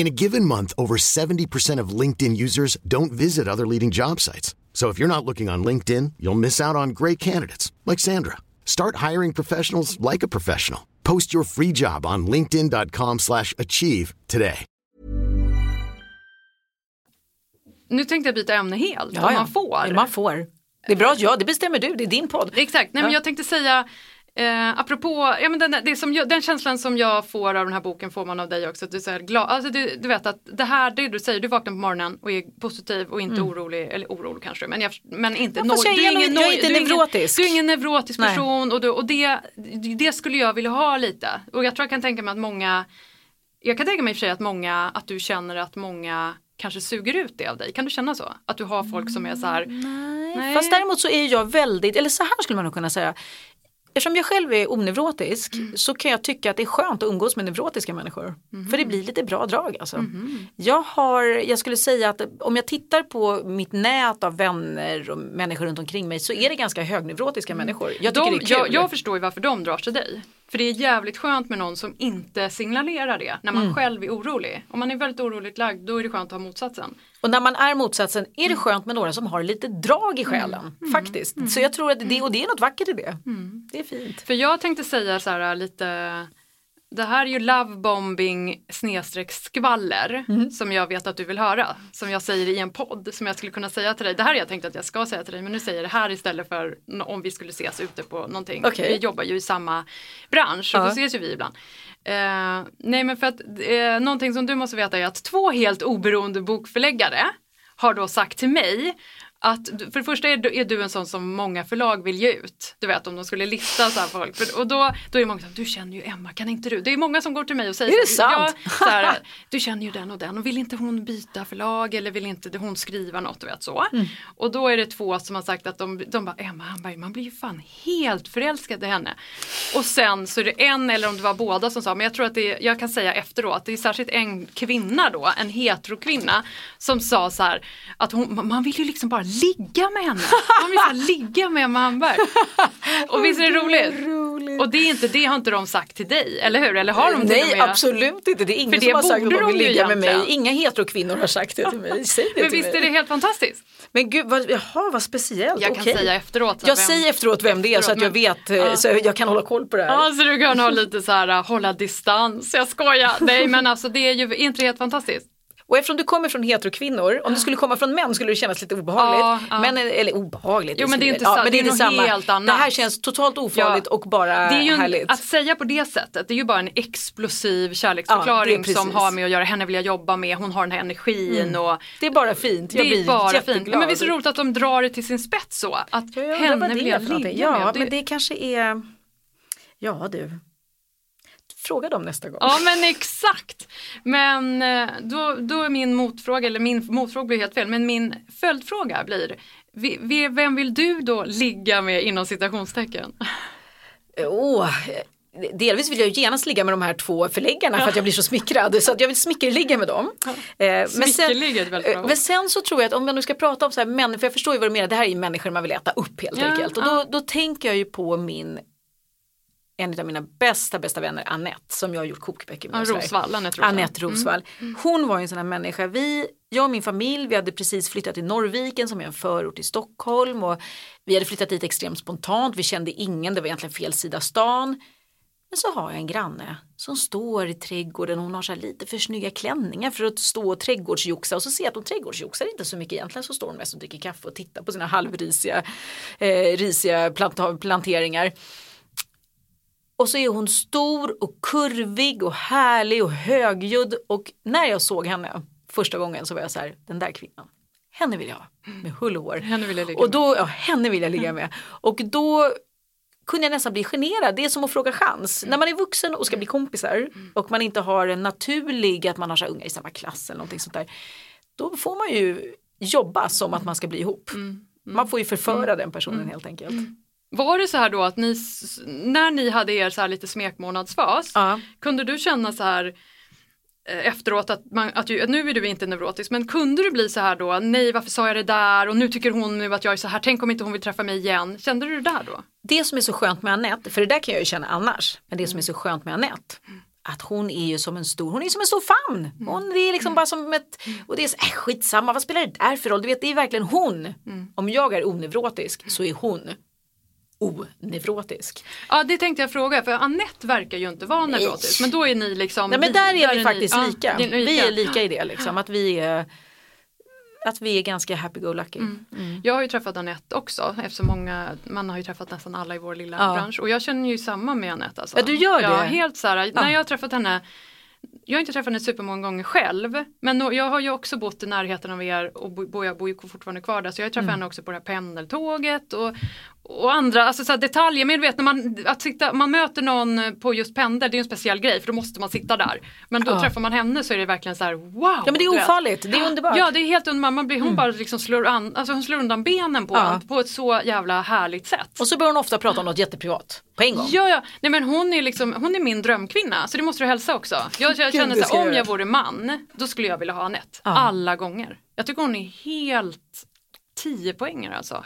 In a given month, over 70% of LinkedIn users don't visit other leading job sites. So if you're not looking on LinkedIn, you'll miss out on great candidates like Sandra. Start hiring professionals like a professional. Post your free job on linkedin.com/achieve today. nu tänkte jag byta ämne helt, Ja, om ja. man får. Man får. Det är bra, ja det bestämmer du, det är din podd. Exakt, nej, men jag tänkte säga Eh, apropå, ja, men den, det som jag, den känslan som jag får av den här boken får man av dig också. Att du, så glad, alltså du, du vet att det här, det du säger, du vaknar på morgonen och är positiv och inte orolig, eller orolig kanske, men, jag, men inte Mm. Jag du är ingen jag är noj- inte du neurotisk. Ingen, du är ingen neurotisk Nej. person och, du, och det, det skulle jag vilja ha lite. Och jag tror jag kan tänka mig att många, jag kan tänka mig i och för sig att många, att du känner att många kanske suger ut det av dig. Kan du känna så? Att du har folk som är så här, nej. Fast däremot så är jag väldigt, eller så här skulle man nog kunna säga. Eftersom jag själv är oneurotisk Mm. så kan jag tycka att det är skönt att umgås med neurotiska människor. Mhm. För det blir lite bra drag alltså. Jag har, jag skulle säga att om jag tittar på mitt nät av vänner och människor runt omkring mig så är det ganska högneurotiska människor. Jag tycker Mm. de, det är kul. jag, jag förstår ju varför de drar till dig. För det är jävligt skönt med någon som inte signalerar det när Mm. man själv är orolig. Om man är väldigt oroligt lagd då är det skönt att ha motsatsen. Och när man är motsatsen är Mm. det skönt med några som har lite drag i själen. Faktiskt. Mm. Så jag tror att det, och det är något vackert i det. Det är fint. För jag tänkte säga så här lite det här är ju lovebombing snedstreck skvaller Mm. som jag vet att du vill höra. Som jag säger i en podd som jag skulle kunna säga till dig. Det här har jag tänkt att jag ska säga till dig men nu säger jag det här istället för om vi skulle ses ute på någonting. Okej. Vi jobbar ju i samma bransch och Ja. då ses ju vi ibland. Eh, nej men för att eh, någonting som du måste veta är att två helt oberoende bokförläggare har då sagt till mig att för det första är du, är du en sån som många förlag vill ge ut. Du vet om de skulle lista så här folk. För, och då, då är det många som, du känner ju Emma, kan inte du? Det är många som går till mig och säger Är det så sant? Ja, så här, du känner ju den och den och vill inte hon byta förlag eller vill inte hon skriva något? Du vet så. Mm. Och då är det två som har sagt att de, de bara, Emma Hamberg, man blir ju fan helt förälskad i henne. Och sen så är det en eller om det var båda som sa, men jag tror att det är, jag kan säga efteråt, det är särskilt en kvinna då, en heterokvinna som sa så här att hon, man vill ju liksom bara ligga med henne. Man vill så här ligga med Emma Hamberg. Och visst är det roligt? Och det är inte, det har inte de sagt till dig, eller hur? Eller har de till Nej med? absolut inte, det är ingen För det som har sagt att de vill ligga med mig. Inga heterokvinnor har sagt det till mig. Säg det Men till visst mig. är det helt fantastiskt? Men gud, vad, jaha vad speciellt. Jag kan Okej. säga efteråt. Jag vem- säger efteråt vem det är så att jag vet, eh, så jag kan hålla koll på det här. Ja, så du kan ha lite så här, uh, hålla distans. Jag skojar. Nej, men alltså det är ju inte det helt fantastiskt. Och eftersom du kommer från heterokvinnor, om du skulle komma från män skulle det kännas lite obehagligt. Ja, ja. Men, eller obehagligt. Jo, men det är skulle- inte men det är inte något helt annat. Det här känns totalt ofarligt och bara det är ju en, härligt. att säga på det sättet, det är ju bara en explosiv Ja, kärleksförklaring är som har med att göra, henne vill jag jobba med, hon har den här energin och Det är bara fint. Jag det blir bara jätteglad. fint. Men visst är det roligt att de drar det till sin spets så, att Ja, henne vill jag ligga Ja, med. men det kanske är, ja du. Fråga dem nästa gång. Ja men exakt. Men eh, då, då är min motfråga, eller min motfråga blir helt fel, men min följdfråga blir vem vill du då ligga med inom citationstecken? Åh, delvis vill jag ju genast ligga med de här två förläggarna för att jag blir så smickrad. Så att jag vill smickerligga med dem. Eh, men sen- Smickerligga är ett väldigt bra eh. Men sen så tror jag att om man nu ska prata om så här människor, för jag förstår ju vad du menar, det här är ju människor man vill äta upp helt Ja, enkelt. Och ja. då, då tänker jag ju på min en av mina bästa, bästa vänner, Annette, som jag har gjort kokböcker med. Och. Rosvall, Anette Rosvall. Mm. Annette Rosvall. Hon var ju en sån här människa. Vi, jag och min familj, vi hade precis flyttat till Norrviken som är en förort i Stockholm. Och vi hade flyttat dit extremt spontant, vi kände ingen, det var egentligen fel sida stan. Men så har jag en granne som står i trädgården, hon har så här lite för snygga klänningar för att stå och trädgårdsjoxa och så ser jag att hon trädgårdsjoxar inte så mycket egentligen så står hon mest och dricker kaffe och tittar på sina halvrisiga eh, risiga planta- planteringar. Och så är hon stor och kurvig och härlig och högljudd och när jag såg henne första gången så var jag så här, den där kvinnan, henne vill jag ha med hull och hår. Henne vill jag ligga och då, ja, henne vill jag ligga med. Och då kunde jag nästan bli generad, det är som att fråga chans. När man är vuxen och ska bli kompisar och man inte har en naturlig, att man har så här ungar i samma klass eller någonting sånt där. Då får man ju jobba som att man ska bli ihop. Man får ju förföra den personen helt enkelt. Var det så här då att ni, när ni hade er så här lite smekmånadsfas, Ja. kunde du känna så här eh, efteråt att, man, att ju, nu är du inte neurotisk men kunde du bli så här då, nej varför sa jag det där och nu tycker hon nu att jag är så här, tänk om inte hon vill träffa mig igen. Kände du det där då? det som är så skönt med Annette, för det där kan jag ju känna annars, men det som är så skönt med Annette, att hon är ju som en stor, hon är som en stor famn. Hon är liksom bara som ett, och det är så, äh, skitsamma, vad spelar det där för roll? Du vet, det är verkligen hon. Om jag är onevrotisk så är hon onevrotisk. Ja det tänkte jag fråga för Annette verkar ju inte vara neurotisk men då är ni liksom Nej men där är vi ni- faktiskt ja, lika. det är Vi är lika i det liksom, att vi är att vi är ganska happy-go-lucky. Mm. Mm. Jag har ju träffat Anette också eftersom många, man har ju träffat nästan alla i vår lilla ja. bransch och jag känner ju samma med Anette. Alltså. Ja du gör det? Ja, helt så här, ja. när jag har träffat henne jag har inte träffat henne supermånga gånger själv men jag har ju också bott i närheten av er och bo, jag bor ju fortfarande kvar där så jag har träffat mm. henne också på det här pendeltåget och, och andra alltså så detaljer. Men du vet när man, att sitta, man möter någon på just pendel, det är en speciell grej för då måste man sitta där. Men då ja. träffar man henne så är det verkligen så här wow. Ja men det är ofarligt, det är underbart. Ja det är helt underbart, man blir, hon mm. bara liksom slår, an, alltså hon slår undan benen på ja. på ett så jävla härligt sätt. Och så börjar hon ofta prata om något jätteprivat på en gång. Ja, ja. Nej, men hon är liksom, hon är min drömkvinna så det måste du hälsa också. Jag, jag känner så här, om jag vore man då skulle jag vilja ha Anette. Ja. Alla gånger. Jag tycker hon är helt 10 poänger alltså.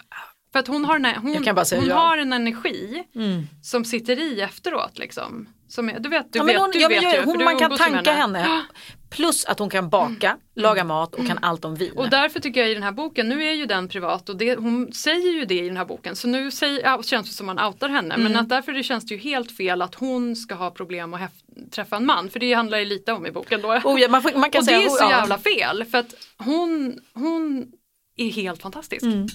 För att hon har en, hon, hon ja. har en energi mm. som sitter i efteråt liksom. Som du vet, du ja, vet, hon, du ja, vet ju. Hon, man kan tanka henne. henne. Plus att hon kan baka, mm. laga mat och mm. kan allt om vin. Och därför tycker jag i den här boken, nu är ju den privat och det, hon säger ju det i den här boken så nu säger, ja, känns det som man outar henne men mm. att därför det känns det ju helt fel att hon ska ha problem att träffa en man för det handlar ju lite om i boken då. Oh, ja, man, får, man kan och säga, det är så jävla fel för att hon, hon är helt fantastisk. Mm.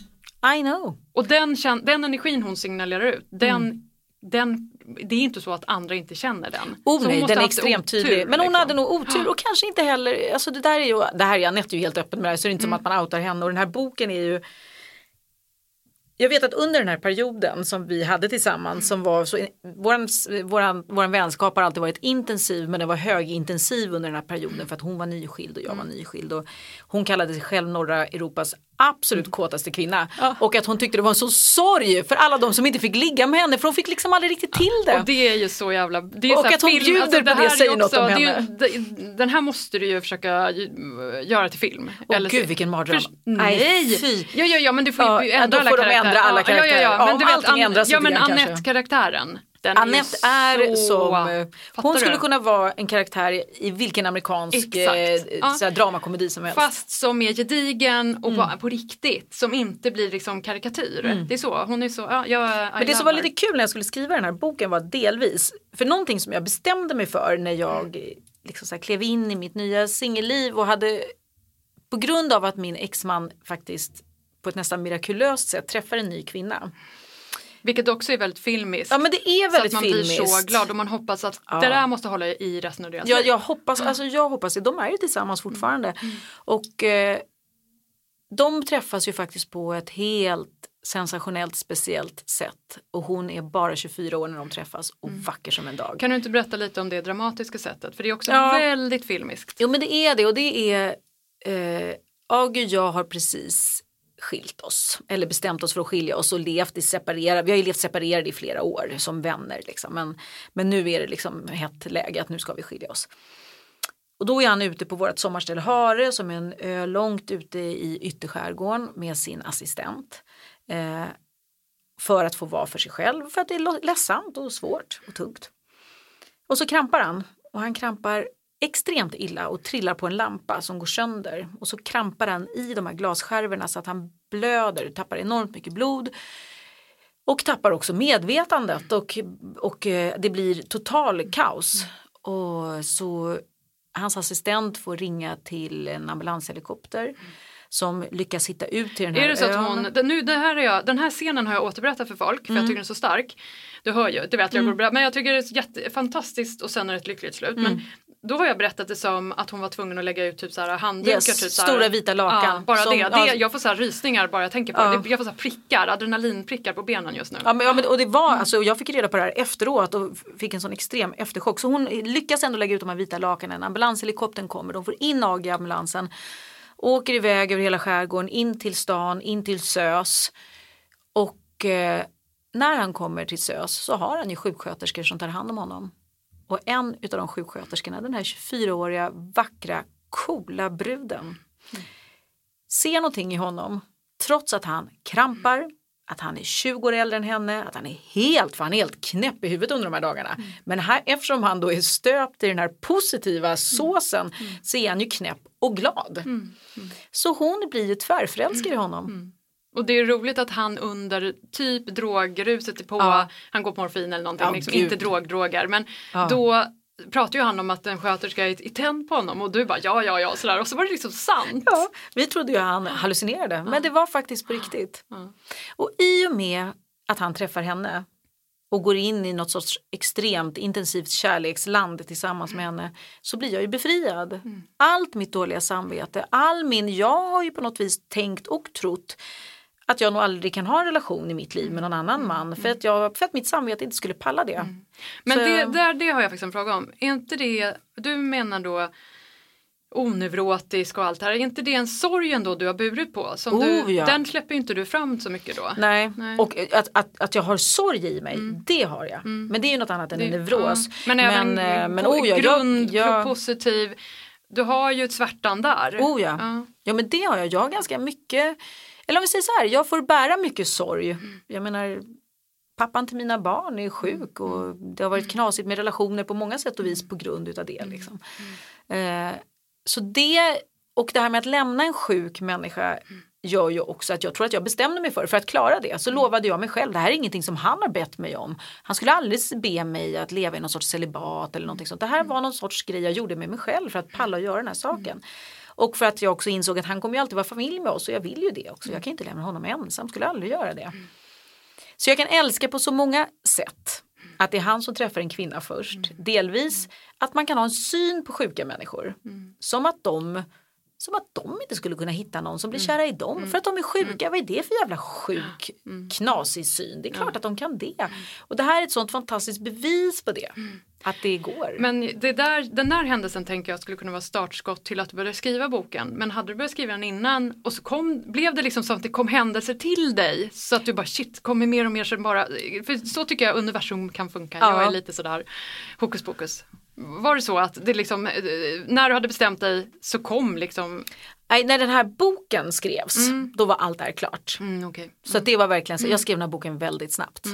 I know. Och den, den energin hon signalerar ut, den, mm. Den, det är inte så att andra inte känner den. Oh, nej, den är extremt otur, tydlig. Men hon liksom. hade nog otur och kanske inte heller, alltså det där är ju, det här är Anette ju helt öppen med det så det är inte mm. som att man outar henne och den här boken är ju jag vet att under den här perioden som vi hade tillsammans som var så, våran, våran, våran vänskap har alltid varit intensiv men den var högintensiv under den här perioden för att hon var nyskild och jag var nyskild och hon kallade sig själv norra Europas absolut mm. kåtaste kvinna. Ja. Och att hon tyckte det var en sån sorg för alla de som inte fick ligga med henne för hon fick liksom aldrig riktigt till det. Och det är ju så jävla... Det är och att hon film, bjuder alltså, på det säger något om henne. Ju, den här måste du ju försöka göra till film. Åh eller gud vilken mardröm. För, nej! Fy. Ja, ja, ja men du får ju ja, ändra alla karaktärer. Ändra alla karaktärer. Ja, ja, ja. Men, du vet, an, ja, men Anette-karaktären. Den Annette är, är som, eh, hon skulle du? kunna vara en karaktär i vilken amerikansk eh, ja. dramakomedi som helst. Fast som är gedigen och mm. på riktigt, som inte blir liksom karikatyr. Mm. Det är så, hon är så, ja, jag, Men det som var lite kul när jag skulle skriva den här boken var delvis, för någonting som jag bestämde mig för när jag liksom så klev in i mitt nya singelliv och hade på grund av att min exman faktiskt på ett nästan mirakulöst sätt träffar en ny kvinna vilket också är väldigt filmiskt. Ja men det är väldigt så att man filmiskt. blir så glad och man hoppas att ja. det där måste hålla i resten av deras ja, jag hoppas, alltså jag hoppas det. De är ju tillsammans fortfarande. Mm. Och eh, de träffas ju faktiskt på ett helt sensationellt speciellt sätt och hon är bara 24 år när de träffas och mm. vacker som en dag. Kan du inte berätta lite om det dramatiska sättet för det är också ja. väldigt filmiskt. Jo men det är det och det är eh, och jag har precis skilt oss eller bestämt oss för att skilja oss och levt i separerade, vi har ju levt separerade i flera år som vänner liksom. men, men nu är det liksom hett läge att nu ska vi skilja oss. Och då är han ute på vårt sommarställe Hare som är en ö långt ute i ytterskärgården med sin assistent. Eh, för att få vara för sig själv för att det är ledsamt och svårt och tungt. Och så krampar han och han krampar extremt illa och trillar på en lampa som går sönder och så krampar han i de här glasskärvorna så att han blöder, tappar enormt mycket blod och tappar också medvetandet och, och eh, det blir total kaos. Och så hans assistent får ringa till en ambulanshelikopter som lyckas hitta ut till den här Är det så att hon, den, nu, det här är jag, den här scenen har jag återberättat för folk för mm. jag tycker den är så stark. Du hör ju, det vet jag, mm. men jag tycker det är jätte, fantastiskt och sen är det ett lyckligt slut. Mm. Men då har jag berättat det som att hon var tvungen att lägga ut typ så här handdukar. Yes, typ så här, stora vita lakan. Ja, bara som, det. det. Jag får så här rysningar bara jag tänker på ja. det. Jag får så här prickar, adrenalinprickar på benen just nu. Ja, men, ja, men, och det var, mm. alltså, jag fick reda på det här efteråt och fick en sån extrem efterchock. Så hon lyckas ändå lägga ut de här vita lakanen. Ambulanshelikoptern kommer, de får in Ag i ambulansen. Åker iväg över hela skärgården, in till stan, in till SÖS. Och eh, när han kommer till SÖS så har han ju sjuksköterskor som tar hand om honom. Och en av de sjuksköterskorna, den här 24-åriga vackra coola bruden mm. ser någonting i honom trots att han krampar, att han är 20 år äldre än henne, att han är helt, för han är helt knäpp i huvudet under de här dagarna. Mm. Men här, eftersom han då är stöpt i den här positiva mm. såsen mm. så är han ju knäpp och glad. Mm. mm. Så hon blir ju tvärförälskad i honom. Och det är roligt att han under typ drogruset på, ja. han går på morfin eller någonting, ja, liksom, inte drogdroger, men ja. då pratar ju han om att en sköterska är i tänd på honom och du bara ja ja ja sådär och så var det liksom sant. Ja, vi trodde ju han hallucinerade men det var faktiskt på riktigt. Och i och med att han träffar henne och går in i något sorts extremt intensivt kärleksland tillsammans med henne så blir jag ju befriad. Mm. Allt mitt dåliga samvete, all min, jag har ju på något vis tänkt och trott att jag nog aldrig kan ha en relation i mitt liv med någon Mm. annan man för att, jag, för att mitt samvete inte skulle palla det. Men Så- det, där, det har jag faktiskt en fråga om. Är inte det, du menar då oneurotisk och allt det här, är inte det en sorg ändå du har burit på? Som Oh, du, ja. Den släpper inte du fram så mycket då. Nej, Nej. och att, att, att jag har sorg i mig, det har jag. Men det är ju något annat än en Det- neuros. ja. Men även eh, men, på oh, ja, grund, jag, positiv, du har ju ett svärtan där. Oh ja. Ja. ja men det har jag. Jag har ganska mycket, eller om vi säger så här, jag får bära mycket sorg. Jag menar pappan till mina barn är sjuk och det har varit knasigt med relationer på många sätt och vis på grund utav det. Liksom. Eh, så det och det här med att lämna en sjuk människa gör ju också att jag tror att jag bestämde mig för för att klara det så lovade jag mig själv det här är ingenting som han har bett mig om. Han skulle aldrig be mig att leva i någon sorts celibat eller någonting sånt. Det här var någon sorts grej jag gjorde med mig själv för att palla och göra den här saken. Och för att jag också insåg att han kommer ju alltid vara familj med oss och jag vill ju det också. Jag kan inte lämna honom ensam, skulle aldrig göra det. Så jag kan älska på så många sätt. Att det är han som träffar en kvinna först. Delvis att man kan ha en syn på sjuka människor. Som att de som att de inte skulle kunna hitta någon som blir kära i dem för att de är sjuka. Vad är det för jävla sjuk knasig syn? Det är klart att de kan det. Och det här är ett sånt fantastiskt bevis på det. Att det går. Men det där, den där händelsen tänker jag skulle kunna vara startskott till att du började skriva boken. Men hade du börjat skriva den innan och så kom, blev det liksom så att det kom händelser till dig så att du bara shit, kommer mer och mer som bara, för så tycker jag universum kan funka. Ja. Jag är lite sådär hokus pokus. Var det så att det liksom, eh, när du hade bestämt dig så kom liksom, Nej, när den här boken skrevs då var allt det här klart. mm, okej. Så att det var verkligen så, jag skrev den här boken väldigt snabbt.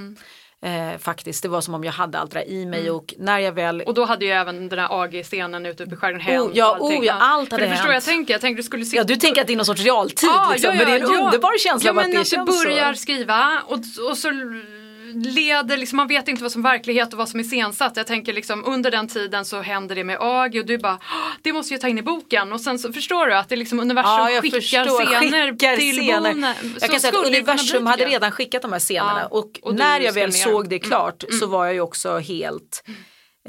Eh, faktiskt, det var som om jag hade allt det där i mig och när jag väl Och då hade ju även den här AG-scenen ute uppe i skärgården hänt. ja, och allting. oh, ja, allt hade För du förstår hänt. jag tänker, jag tänkte du skulle sitta Ja du tänker att det är någon sorts realtid Ja, liksom, ja, men det är en ja, ja. underbar känsla ja, av att men det att du känns börjar så. skriva och, och så leder, liksom, man vet inte vad som är verklighet och vad som är scensatt. Jag tänker liksom under den tiden så händer det med AG och du bara, "Åh, det måste jag ta in i boken och sen så förstår du att det är liksom universum Ja, jag skickar förstår. scener Skickar till scener. bonen. Jag Så kan säga att universum hade redan skickat de här scenerna Ja, och, och när jag väl såg det Mm, klart så var jag ju också helt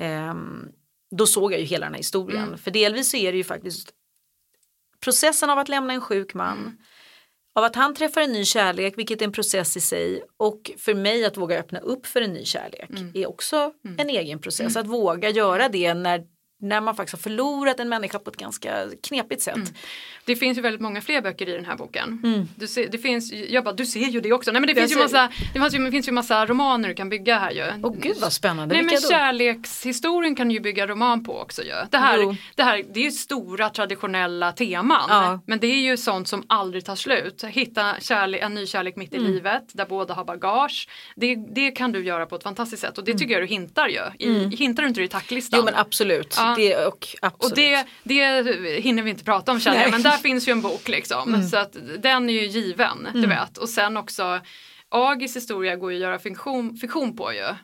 ehm, då såg jag ju hela den här historien. Mm. För delvis så är det ju faktiskt processen av att lämna en sjuk man Mm. Av att han träffar en ny kärlek, vilket är en process i sig och för mig att våga öppna upp för en ny kärlek Mm. är också en egen process. Att våga göra det när, när man faktiskt har förlorat en människa på ett ganska knepigt sätt. Mm. Det finns ju väldigt många fler böcker i den här boken. Du ser, det finns, jag bara, du ser ju det också. Nej men det Jag finns ju massa, det finns ju, det finns ju massa romaner du kan bygga här ju. Åh gud vad spännande. Nej men Vilka kärlekshistorien kan du ju bygga roman på också ju. Det här, Jo. det här det är ju stora traditionella teman. Ja. Men det är ju sånt som aldrig tar slut. Hitta kärlek, en ny kärlek mitt i Mm. livet där båda har bagage. Det, det kan du göra på ett fantastiskt sätt och det tycker jag du hintar ju. I, Hintar du inte det i tacklistan? Mm. Jo men absolut. Ja. Det, och, absolut. Och det, det hinner vi inte prata om känner jag, men där finns ju en bok liksom. Så att den är ju given, du vet. Och sen också, Agis historia går ju att göra fiktion, fiktion på ju.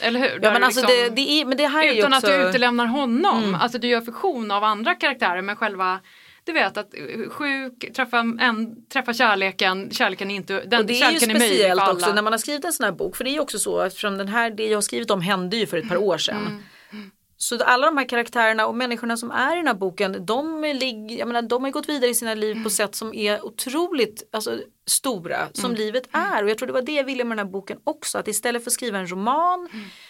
Eller hur? Ja men alltså liksom- det, det är, men det här är ju utan också... att du utelämnar honom. Alltså du gör fiktion av andra karaktärer men själva du vet att eh, sjuk, träffa, en, träffa kärleken, kärleken är inte, den och det är ju kärleken speciellt alla. också när man har skrivit en sån här bok. För det är ju också så eftersom den här, det jag har skrivit om hände ju för ett par år sedan. Så alla de här karaktärerna och människorna som är i den här boken de, ligger, jag menar, de har gått vidare i sina liv på sätt som är otroligt alltså, stora som livet är. Och jag tror det var det jag ville med den här boken också. Att istället för att skriva en roman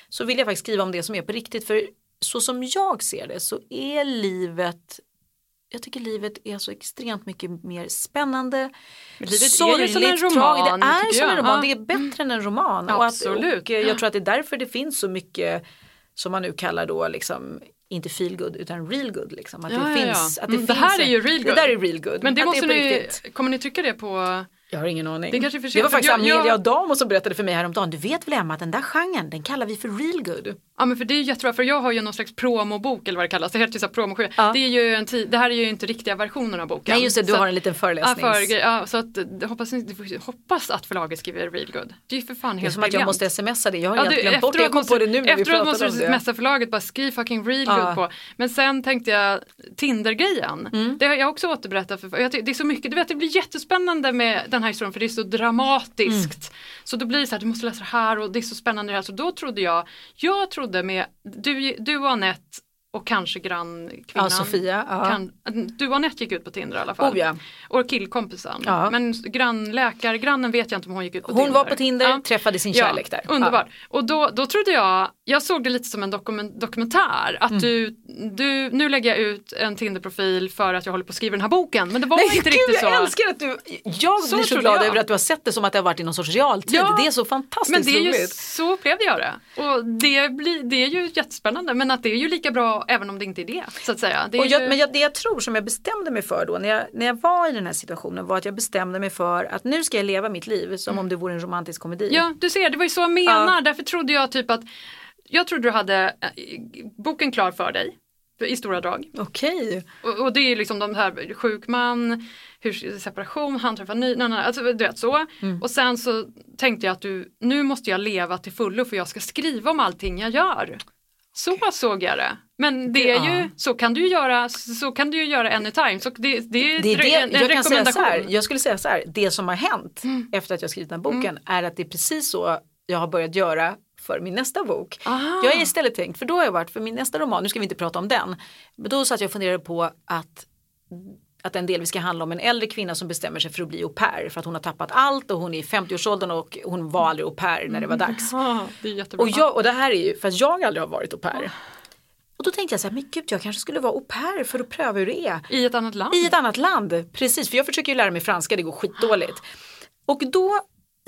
så vill jag faktiskt skriva om det som är på riktigt. För så som jag ser det så är livet jag tycker livet är så extremt mycket mer spännande. Men livet är ju som en sorgligt, roman. Det är som en roman, Ja. det är bättre än en roman. Och, att, Absolut. och jag tror att det är därför det finns så mycket som man nu kallar då liksom inte feel good utan real good. Liksom. Att Ja, det, ja, ja. finns, att det, Mm, det finns här är ju real Det good. där är real good. men det Att måste på ni, riktigt. kommer ni trycka det på Jag har ingen aning. Det kanske det var faktiskt Jag- jag- Amelia Adamo som berättade för mig häromdagen. Du vet väl Emma att den där genren den kallar vi för real good. Ja men för det är jättebra för jag har ju någon slags promobok eller vad det kallas. Det heter ju så här. Ja. Det, är ju en tid, det här är ju inte riktiga versionen av boken. Nej just det, du Så har en liten Ja, föreläsning. för, ja, så att jag hoppas, hoppas att förlaget skriver real good. Det är ju för fan det är helt som att jag måste smsa det, jag har Ja, helt glömt bort det. Jag kom på det nu när vi efteråt pratade måste du smsa förlaget bara skriv fucking real Ja. good på. Men sen tänkte jag Tinder-grejen. Mm. Det har jag också återberättat för jag Det är så mycket, du vet det blir jättespännande med den här historien för det är så dramatiskt. Mm. Så då blir det så här, du måste läsa det här och det är så spännande det här. Så då trodde jag, jag trodde podden med, du, du och Anette och kanske grannkvinnan. Ja, Sofia. Ja. Kan, du och Anette gick ut på Tinder i alla fall. Oh, ja. Och killkompisen. Ja. Men grannläkargrannen vet jag inte om hon gick ut på Hon Tinder. var på Tinder, träffade sin kärlek där. Ja, underbart. Och då, då trodde jag, jag såg det lite som en dokument, dokumentär. Att Mm. du, du, nu lägger jag ut en Tinder-profil för att jag håller på att skriva den här boken. Men det var Nej, inte gud, riktigt så. jag älskar att du, jag Så blir så glad jag. över att du har sett det som att det har varit i någon sorts realtid. Ja, det är så fantastiskt Men det är ju, roligt. så upplevde jag det. Och det, blir, det är ju jättespännande. Men att det är ju lika bra även om det inte är det. Så att säga. Det Och jag, ju, men jag, det jag tror som jag bestämde mig för då när jag, när jag var i den här situationen var att jag bestämde mig för att nu ska jag leva mitt liv som om det vore en romantisk komedi. Ja, du ser, det var ju så jag menar. Därför trodde jag typ att jag trodde du hade eh, boken klar för dig i stora drag. Okej. Och, och det är liksom de här sjuk man, hur, separation, han träffar ny, nej, nej, alltså, du vet så. Mm. Och sen så tänkte jag att du, nu måste jag leva till fullo för jag ska skriva om allting jag gör. Så såg jag det. Men det är ju, Ja. så kan du ju göra, så kan du ju göra anytime. Så det, det är, Det är det, en, en jag, kan säga så här, rekommendation. jag skulle säga så här, det som har hänt Mm. efter att jag skrivit den här boken är att det är precis så jag har börjat göra för min nästa bok. Aha. Jag har istället tänkt, för då har jag varit, för min nästa roman, nu ska vi inte prata om den, men då satt jag och funderade på att att den delvis ska handla om en äldre kvinna som bestämmer sig för att bli au pair för att hon har tappat allt och hon är i 50-årsåldern och hon var aldrig au pair när det var dags. Ah, det. Och, jag, och det här är ju för att jag aldrig har varit au pair. Och då tänkte jag så här, men gud jag kanske skulle vara au pair för att pröva hur det är. I ett annat land. I ett annat land, precis. För jag försöker ju lära mig franska, det går skitdåligt. Och då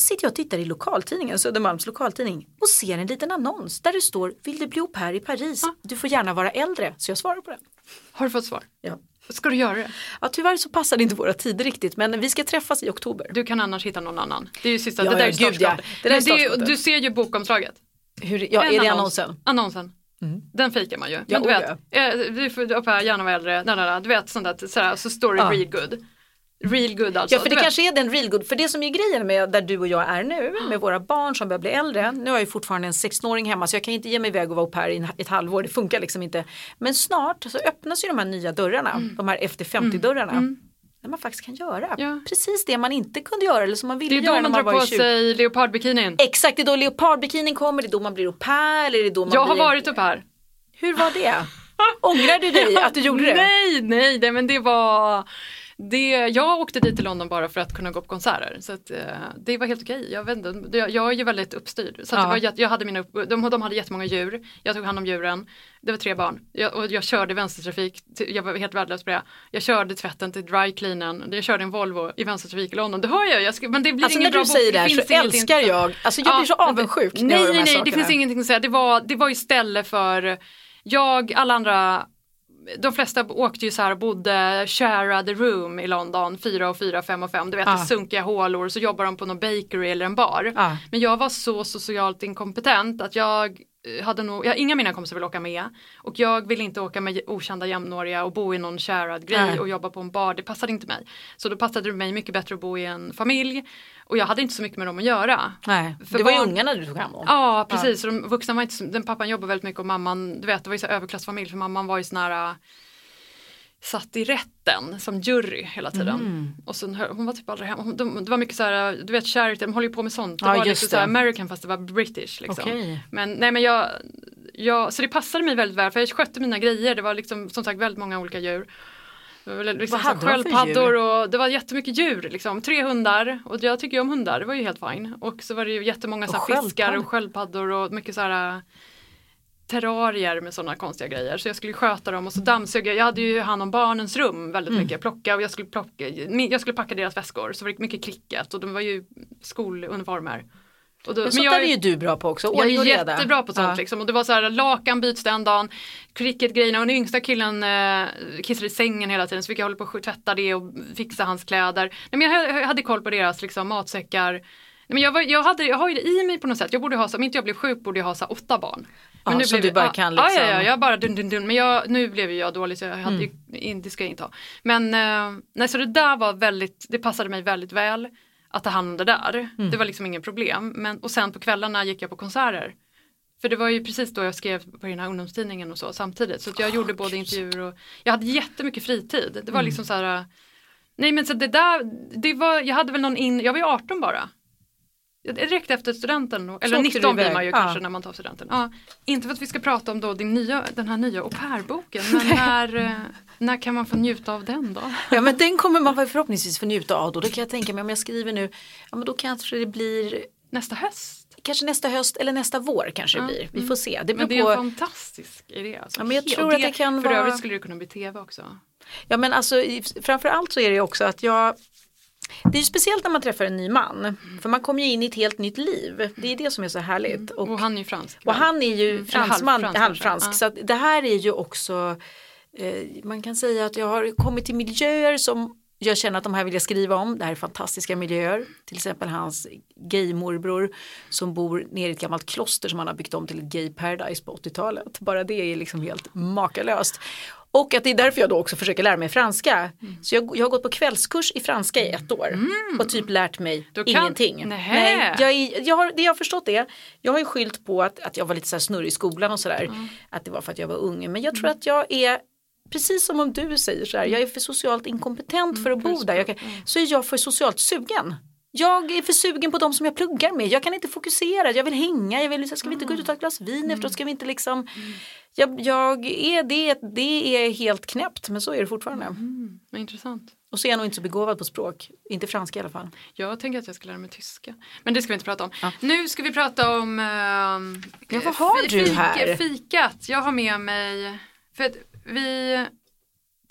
sitter jag och tittar i lokaltidningen, Södermalms lokaltidning och ser en liten annons där det står Vill du bli au pair i Paris? Du får gärna vara äldre. Så jag svarar på den. Har du fått svar? Ja. Ska du göra det? Ja, tyvärr så passar det inte våra tider riktigt men vi ska träffas i oktober. Du kan annars hitta någon annan. Det är ju sista, Ja, det där ja, är ja. startskottet. Startskottet. Du ser ju bokomslaget. Hur, ja, En är det annons. annonsen? Annonsen. Den fikar man ju. Ja, Men du oh, vet, eh, du får upp här, gärna vara äldre, nej, nej, nej, du vet sånt där, sådär, så står det Ja. real good. Real good alltså. Ja för det du kanske är den real good, för det som är grejen med där du och jag är nu med våra barn som börjar bli äldre. Nu har jag ju fortfarande en 16-åring hemma så jag kan inte ge mig iväg och vara au pair i ett halvår, det funkar liksom inte. Men snart så öppnas ju de här nya dörrarna, de här efter 50 dörrarna. Där man faktiskt kan göra. Ja. precis det man inte kunde göra eller som man Det ville är göra då när man man drar var på i 20. sig leopardbikinin. Exakt, det är då leopardbikinin kommer, det är då man blir au pair eller det är då man Jag har blir... varit upp här. Hur var det? Ångrar du dig att du gjorde det? Nej, nej, nej, men det var det, jag åkte dit till London bara för att kunna gå på konserter. Så att, eh, det var helt okej. Jag, vet inte, det- jag är ju väldigt uppstyrd. Så Ja. det var, jag hade mina, upp, de, de hade jättemånga djur. Jag tog hand om djuren. Det var tre barn. Jag, och jag körde vänstertrafik. Jag var helt värdelös på det. Jag körde tvätten till dry cleanen. Jag körde en Volvo i vänstertrafik i London. Det hör jag. jag ska, men det blir Alltså ingen när bra du säger det här så älskar jag, alltså jag blir så Ja, avundsjuk jag Nej, nej, nej, det sakerna. finns ingenting att säga. Det var, det var ju ställe för jag, alla andra de flesta åkte ju så här och bodde share the room i London, fyra och fyra, fem och fem. Du vet, Ah. sunkiga hålor så jobbar de på någon bakery eller en bar. Ah. Men jag var så socialt inkompetent att jag hade nog, jag, inga av mina kompisar ville åka med. Och jag ville inte åka med okända jämnåriga och bo i någon shared grej Nej. och jobba på en bar, det passade inte mig. Så då passade det mig mycket bättre att bo i en familj. Och jag hade inte så mycket med dem att göra. Nej, För det var ju barn- ungarna du tog hand om. Ja precis, så de vuxna var inte, den pappan jobbade väldigt mycket och mamman, du vet det var ju så överklassfamilj för mamman var ju sån här satt i rätten som jury hela tiden. Mm. Och sen, hon var typ aldrig hemma, hon, de, det var mycket så här, du vet charity, de håller ju på med sånt. Det Ja, var lite så här. American fast det var British. Liksom. Okej. Men nej men jag, jag, så det passade mig väldigt väl för jag skötte mina grejer, det var liksom som sagt väldigt många olika djur. Liksom Vad hade sköldpaddor och det var jättemycket djur. Liksom. Tre hundar och jag tycker ju om hundar, det var ju helt fine. Och så var det ju jättemånga så Och här, fiskar sköldpaddor. och sköldpaddor och mycket så här terrarier med sådana konstiga grejer. Så jag skulle sköta dem och så dammsög jag. Jag hade ju hand om barnens rum väldigt Mm. mycket. Plocka och jag skulle, plocka, jag skulle packa deras väskor. Så var det mycket klicket och de var ju skoluniformer. Då, Men sånt där är ju du bra på också, jag är jättebra på sånt Ja. liksom. Och det var så här lakan byts den dagen, cricketgrejerna och den yngsta killen eh, kissade i sängen hela tiden så fick jag hålla på och tvätta det och fixa hans kläder. Nej, men jag, jag hade koll på deras liksom, matsäckar. Men jag, var, jag, hade, jag har ju det i mig på något sätt. Jag borde ha, så, om inte jag blev sjuk borde jag ha så, åtta barn. Ja, nu så blev du bara ja, kan Ja, liksom- ja, ja, jag bara dun, dun, dun. Men jag, nu blev ju jag dålig så jag hade ju, in, det ska jag inte ha. Men eh, nej, så det där var väldigt, det passade mig väldigt väl att ta hand om det där. Det var liksom ingen problem. Men, och sen på kvällarna gick jag på konserter. För det var ju precis då jag skrev på den här ungdomstidningen och så samtidigt. Så jag gjorde både intervjuer och jag hade jättemycket fritid. Det var liksom så här, nej men så det där, det var, jag hade väl någon in, jag var ju 18 bara. Direkt efter studenten, eller åkte du 19 blir man ju Ja. kanske när man tar studenten. Ja, inte för att vi ska prata om då din nya, den här nya au pair-boken, men när, eh, när kan man få njuta av den då? Ja men den kommer man förhoppningsvis få njuta av då. Då kan jag tänka mig om jag skriver nu, ja men då kanske det blir Nästa höst? kanske nästa höst eller nästa vår kanske det blir. Vi får se. Det Men det är en på. fantastisk idé. Alltså. Ja, men jag tror och att det kan För vara- övrigt skulle det kunna bli tv också. Ja men alltså framförallt så är det också att jag det är ju speciellt när man träffar en ny man. För man kommer ju in i ett helt nytt liv. Det är det som är så härligt. Och, Och han är ju fransk. och han är ju eller fransman, halvfransk kanske. Så det här är ju också eh, man kan säga att jag har kommit till miljöer som jag känner att de här vill jag skriva om. Det här är fantastiska miljöer. Till exempel hans gaymorbror som bor nere i ett gammalt kloster som han har byggt om till ett gay paradise på 80-talet. Bara det är liksom helt makalöst. Och att det är därför jag då också försöker lära mig franska. Mm. Så jag, jag har gått på kvällskurs i franska i ett år och typ lärt mig kan- ingenting. Nej, jag, är- jag har, det jag har förstått är, jag har ju skyllt på att, att jag var lite så här snurrig i skolan och sådär. Att det var för att jag var ung. Men jag tror att jag är Precis som om du säger så här, jag är för socialt inkompetent för att bo där. Kan, så är jag för socialt sugen. Jag är för sugen på de som jag pluggar med. Jag kan inte fokusera, jag vill hänga, jag vill, ska vi inte gå ut och ta ett glas vin efteråt? Ska vi inte liksom... Jag, jag är det, det är helt knäppt men så är det fortfarande. Mm, intressant. Och så är jag nog inte så begåvad på språk, inte franska i alla fall. Jag tänker att jag ska lära mig tyska. Men det ska vi inte prata om. Nu ska vi prata om ehm, Ja, vad har fi- du här? Fikat. Jag har med mig, för att vi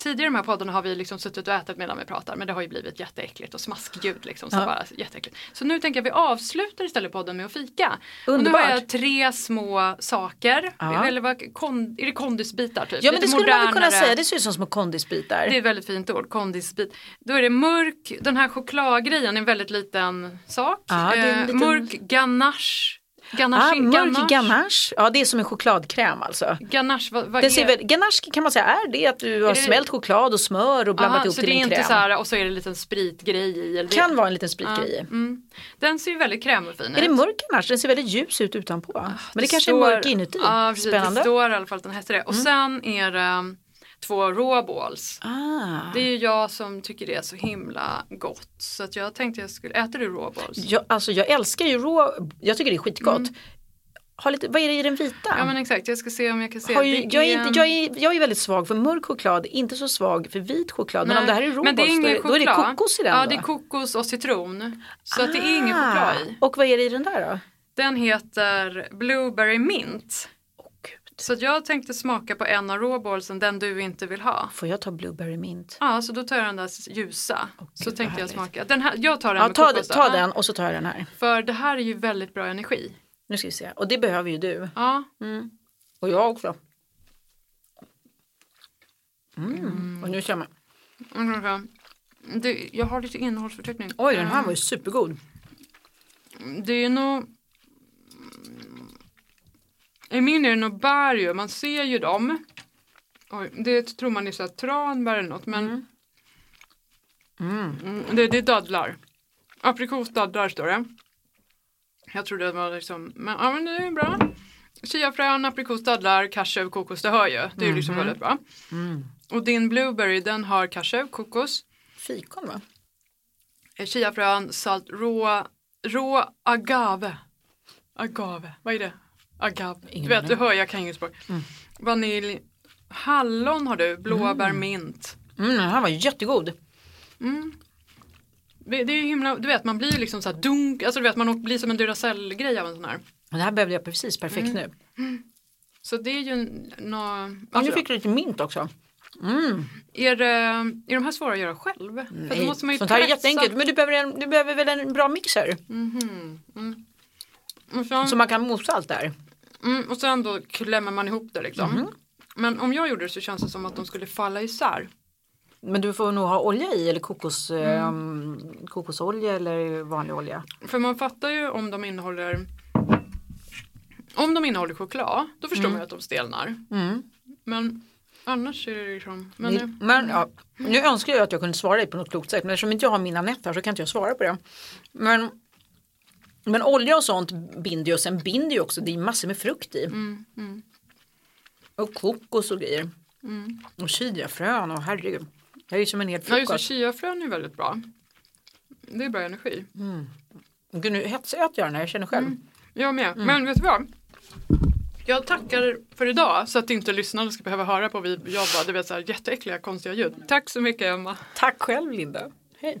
Tidigare i de här poddarna har vi liksom suttit och ätit medan vi pratar men det har ju blivit jätteäckligt och smaskljud liksom. Så, Ja. bara, jätteäckligt. så nu tänker jag att vi avslutar istället podden med att fika. Och nu Underbart. har jag tre små saker. Ja. Eller vad, kon, är det kondisbitar typ? Ja men Lite det skulle man väl kunna modernare. säga, det ser ut som små kondisbitar. Det är ett väldigt fint ord, kondisbit. Då är det mörk, den här chokladgrejen är en väldigt liten sak. Ja, Eh, liten- Mörk ganache. Ganache, Ah, mörk ganache. ganache, ja det är som en chokladkräm alltså. Ganache, vad, vad Det är väl, ganache kan man säga är det att du har det- smält choklad och smör och blandat Aha, ihop så till det är en inte kräm. så här, och så är det en liten spritgrej i. Eller Kan det. vara en liten spritgrej. Mm. Den ser ju väldigt krämig och fin Är det ut. mörk ganache? Den ser väldigt ljus ut utanpå. Men det, kanske står- är mörk inuti. Ja, precis, Spännande. Mm. det står i alla fall att den heter det. Och sen är det två råbåls. Ah. Det är ju jag som tycker det är så himla gott. Så att jag tänkte jag skulle, äter du råbåls? Jag, alltså jag älskar ju rå, jag tycker det är skitgott. Har lite, vad är det i den vita? Mm. Ja men exakt, jag ska se om jag kan se. har ju, jag, är inte, jag, är, jag är väldigt svag för mörk choklad, inte så svag för vit choklad. Men Nej, om det här är men det är då, är, då är det kokos i den Ja då? det är kokos och citron. Så att det är ingen Ah, choklad i. Och vad är det i den där då? Den heter Blueberry Mint. Så att jag tänkte smaka på en av råbålsen, den du inte vill ha. Får jag ta blueberry mint? Ja, så då tar jag den där ljusa. så gud, vad tänkte jag smaka. Den här, jag tar den Ja, med ta, kokos då. ta den och så tar jag den här. För det här är ju väldigt bra energi. Nu ska vi se. Och det behöver ju du. Ja, Och jag också. Mm. Och nu kör man. mm, det, jag har lite innehållsförteckning. Oj, den här var ju supergod. Det är nog... I min är det nog bär ju, man ser ju dem. Oj, det tror man är så här tranbär eller något men Mm, det, det är dadlar. Aprikosdadlar står det. Jag trodde det var liksom, men, ja, men det är bra. Chiafrön, aprikosdadlar, cashew, kokos, det hör ju. Det är ju liksom väldigt bra. Och din blueberry den har cashew, kokos, Fikon va? eh, chiafrön, salt, rå, rå agave. Agave, vad är det? Agave. Ingen du vet, du hör, jag kan inget språk. Vanilj, hallon har du, blåbär, mint. Mm, den här var jättegod. Det det är ju himla, du vet man blir ju liksom så här dunk, alltså du vet man blir som en Duracell-grej av en sån här. Det här behövde jag precis perfekt Mm. nu. Så det är ju nå, Och nu alltså, fick du lite mint också. är, det, är de här svåra att göra själv? För då Nej, måste man ju sånt här är pressa. jätteenkelt. Men du behöver, en, du behöver väl en bra mixer? Och sen, Så man kan mosa allt där. Mm, och sen då klämmer man ihop det liksom. Mhm. Men om jag gjorde det så känns det som att de skulle falla isär. Men du får nog ha olja i eller kokos, mm. eh, kokosolja eller vanlig olja. För man fattar ju om de innehåller om de innehåller choklad då förstår mm. man ju att de stelnar. Mm. Men annars är det liksom. Men, men, men ja, nu önskar jag att jag kunde svara dig på något klokt sätt men eftersom inte jag har mina nät här så kan inte jag svara på det. Men, men olja och sånt binder ju och sen binder ju också, det är massor med frukt i. Mm, mm. Och kokos och grejer. Mm. Och chiafrön och herregud. Det är ju som en hel frukost. Ja chiafrön är väldigt bra. Det är bra energi. Mm. Gud nu hetsäter jag den här, jag känner själv. Mm. Jag med. Mm. Men vet du vad? Jag tackar för idag så att inte lyssnarna ska behöva höra på vi jobbar, det så här jätteäckliga konstiga ljud. Tack så mycket Emma. Tack själv Linda. Hej.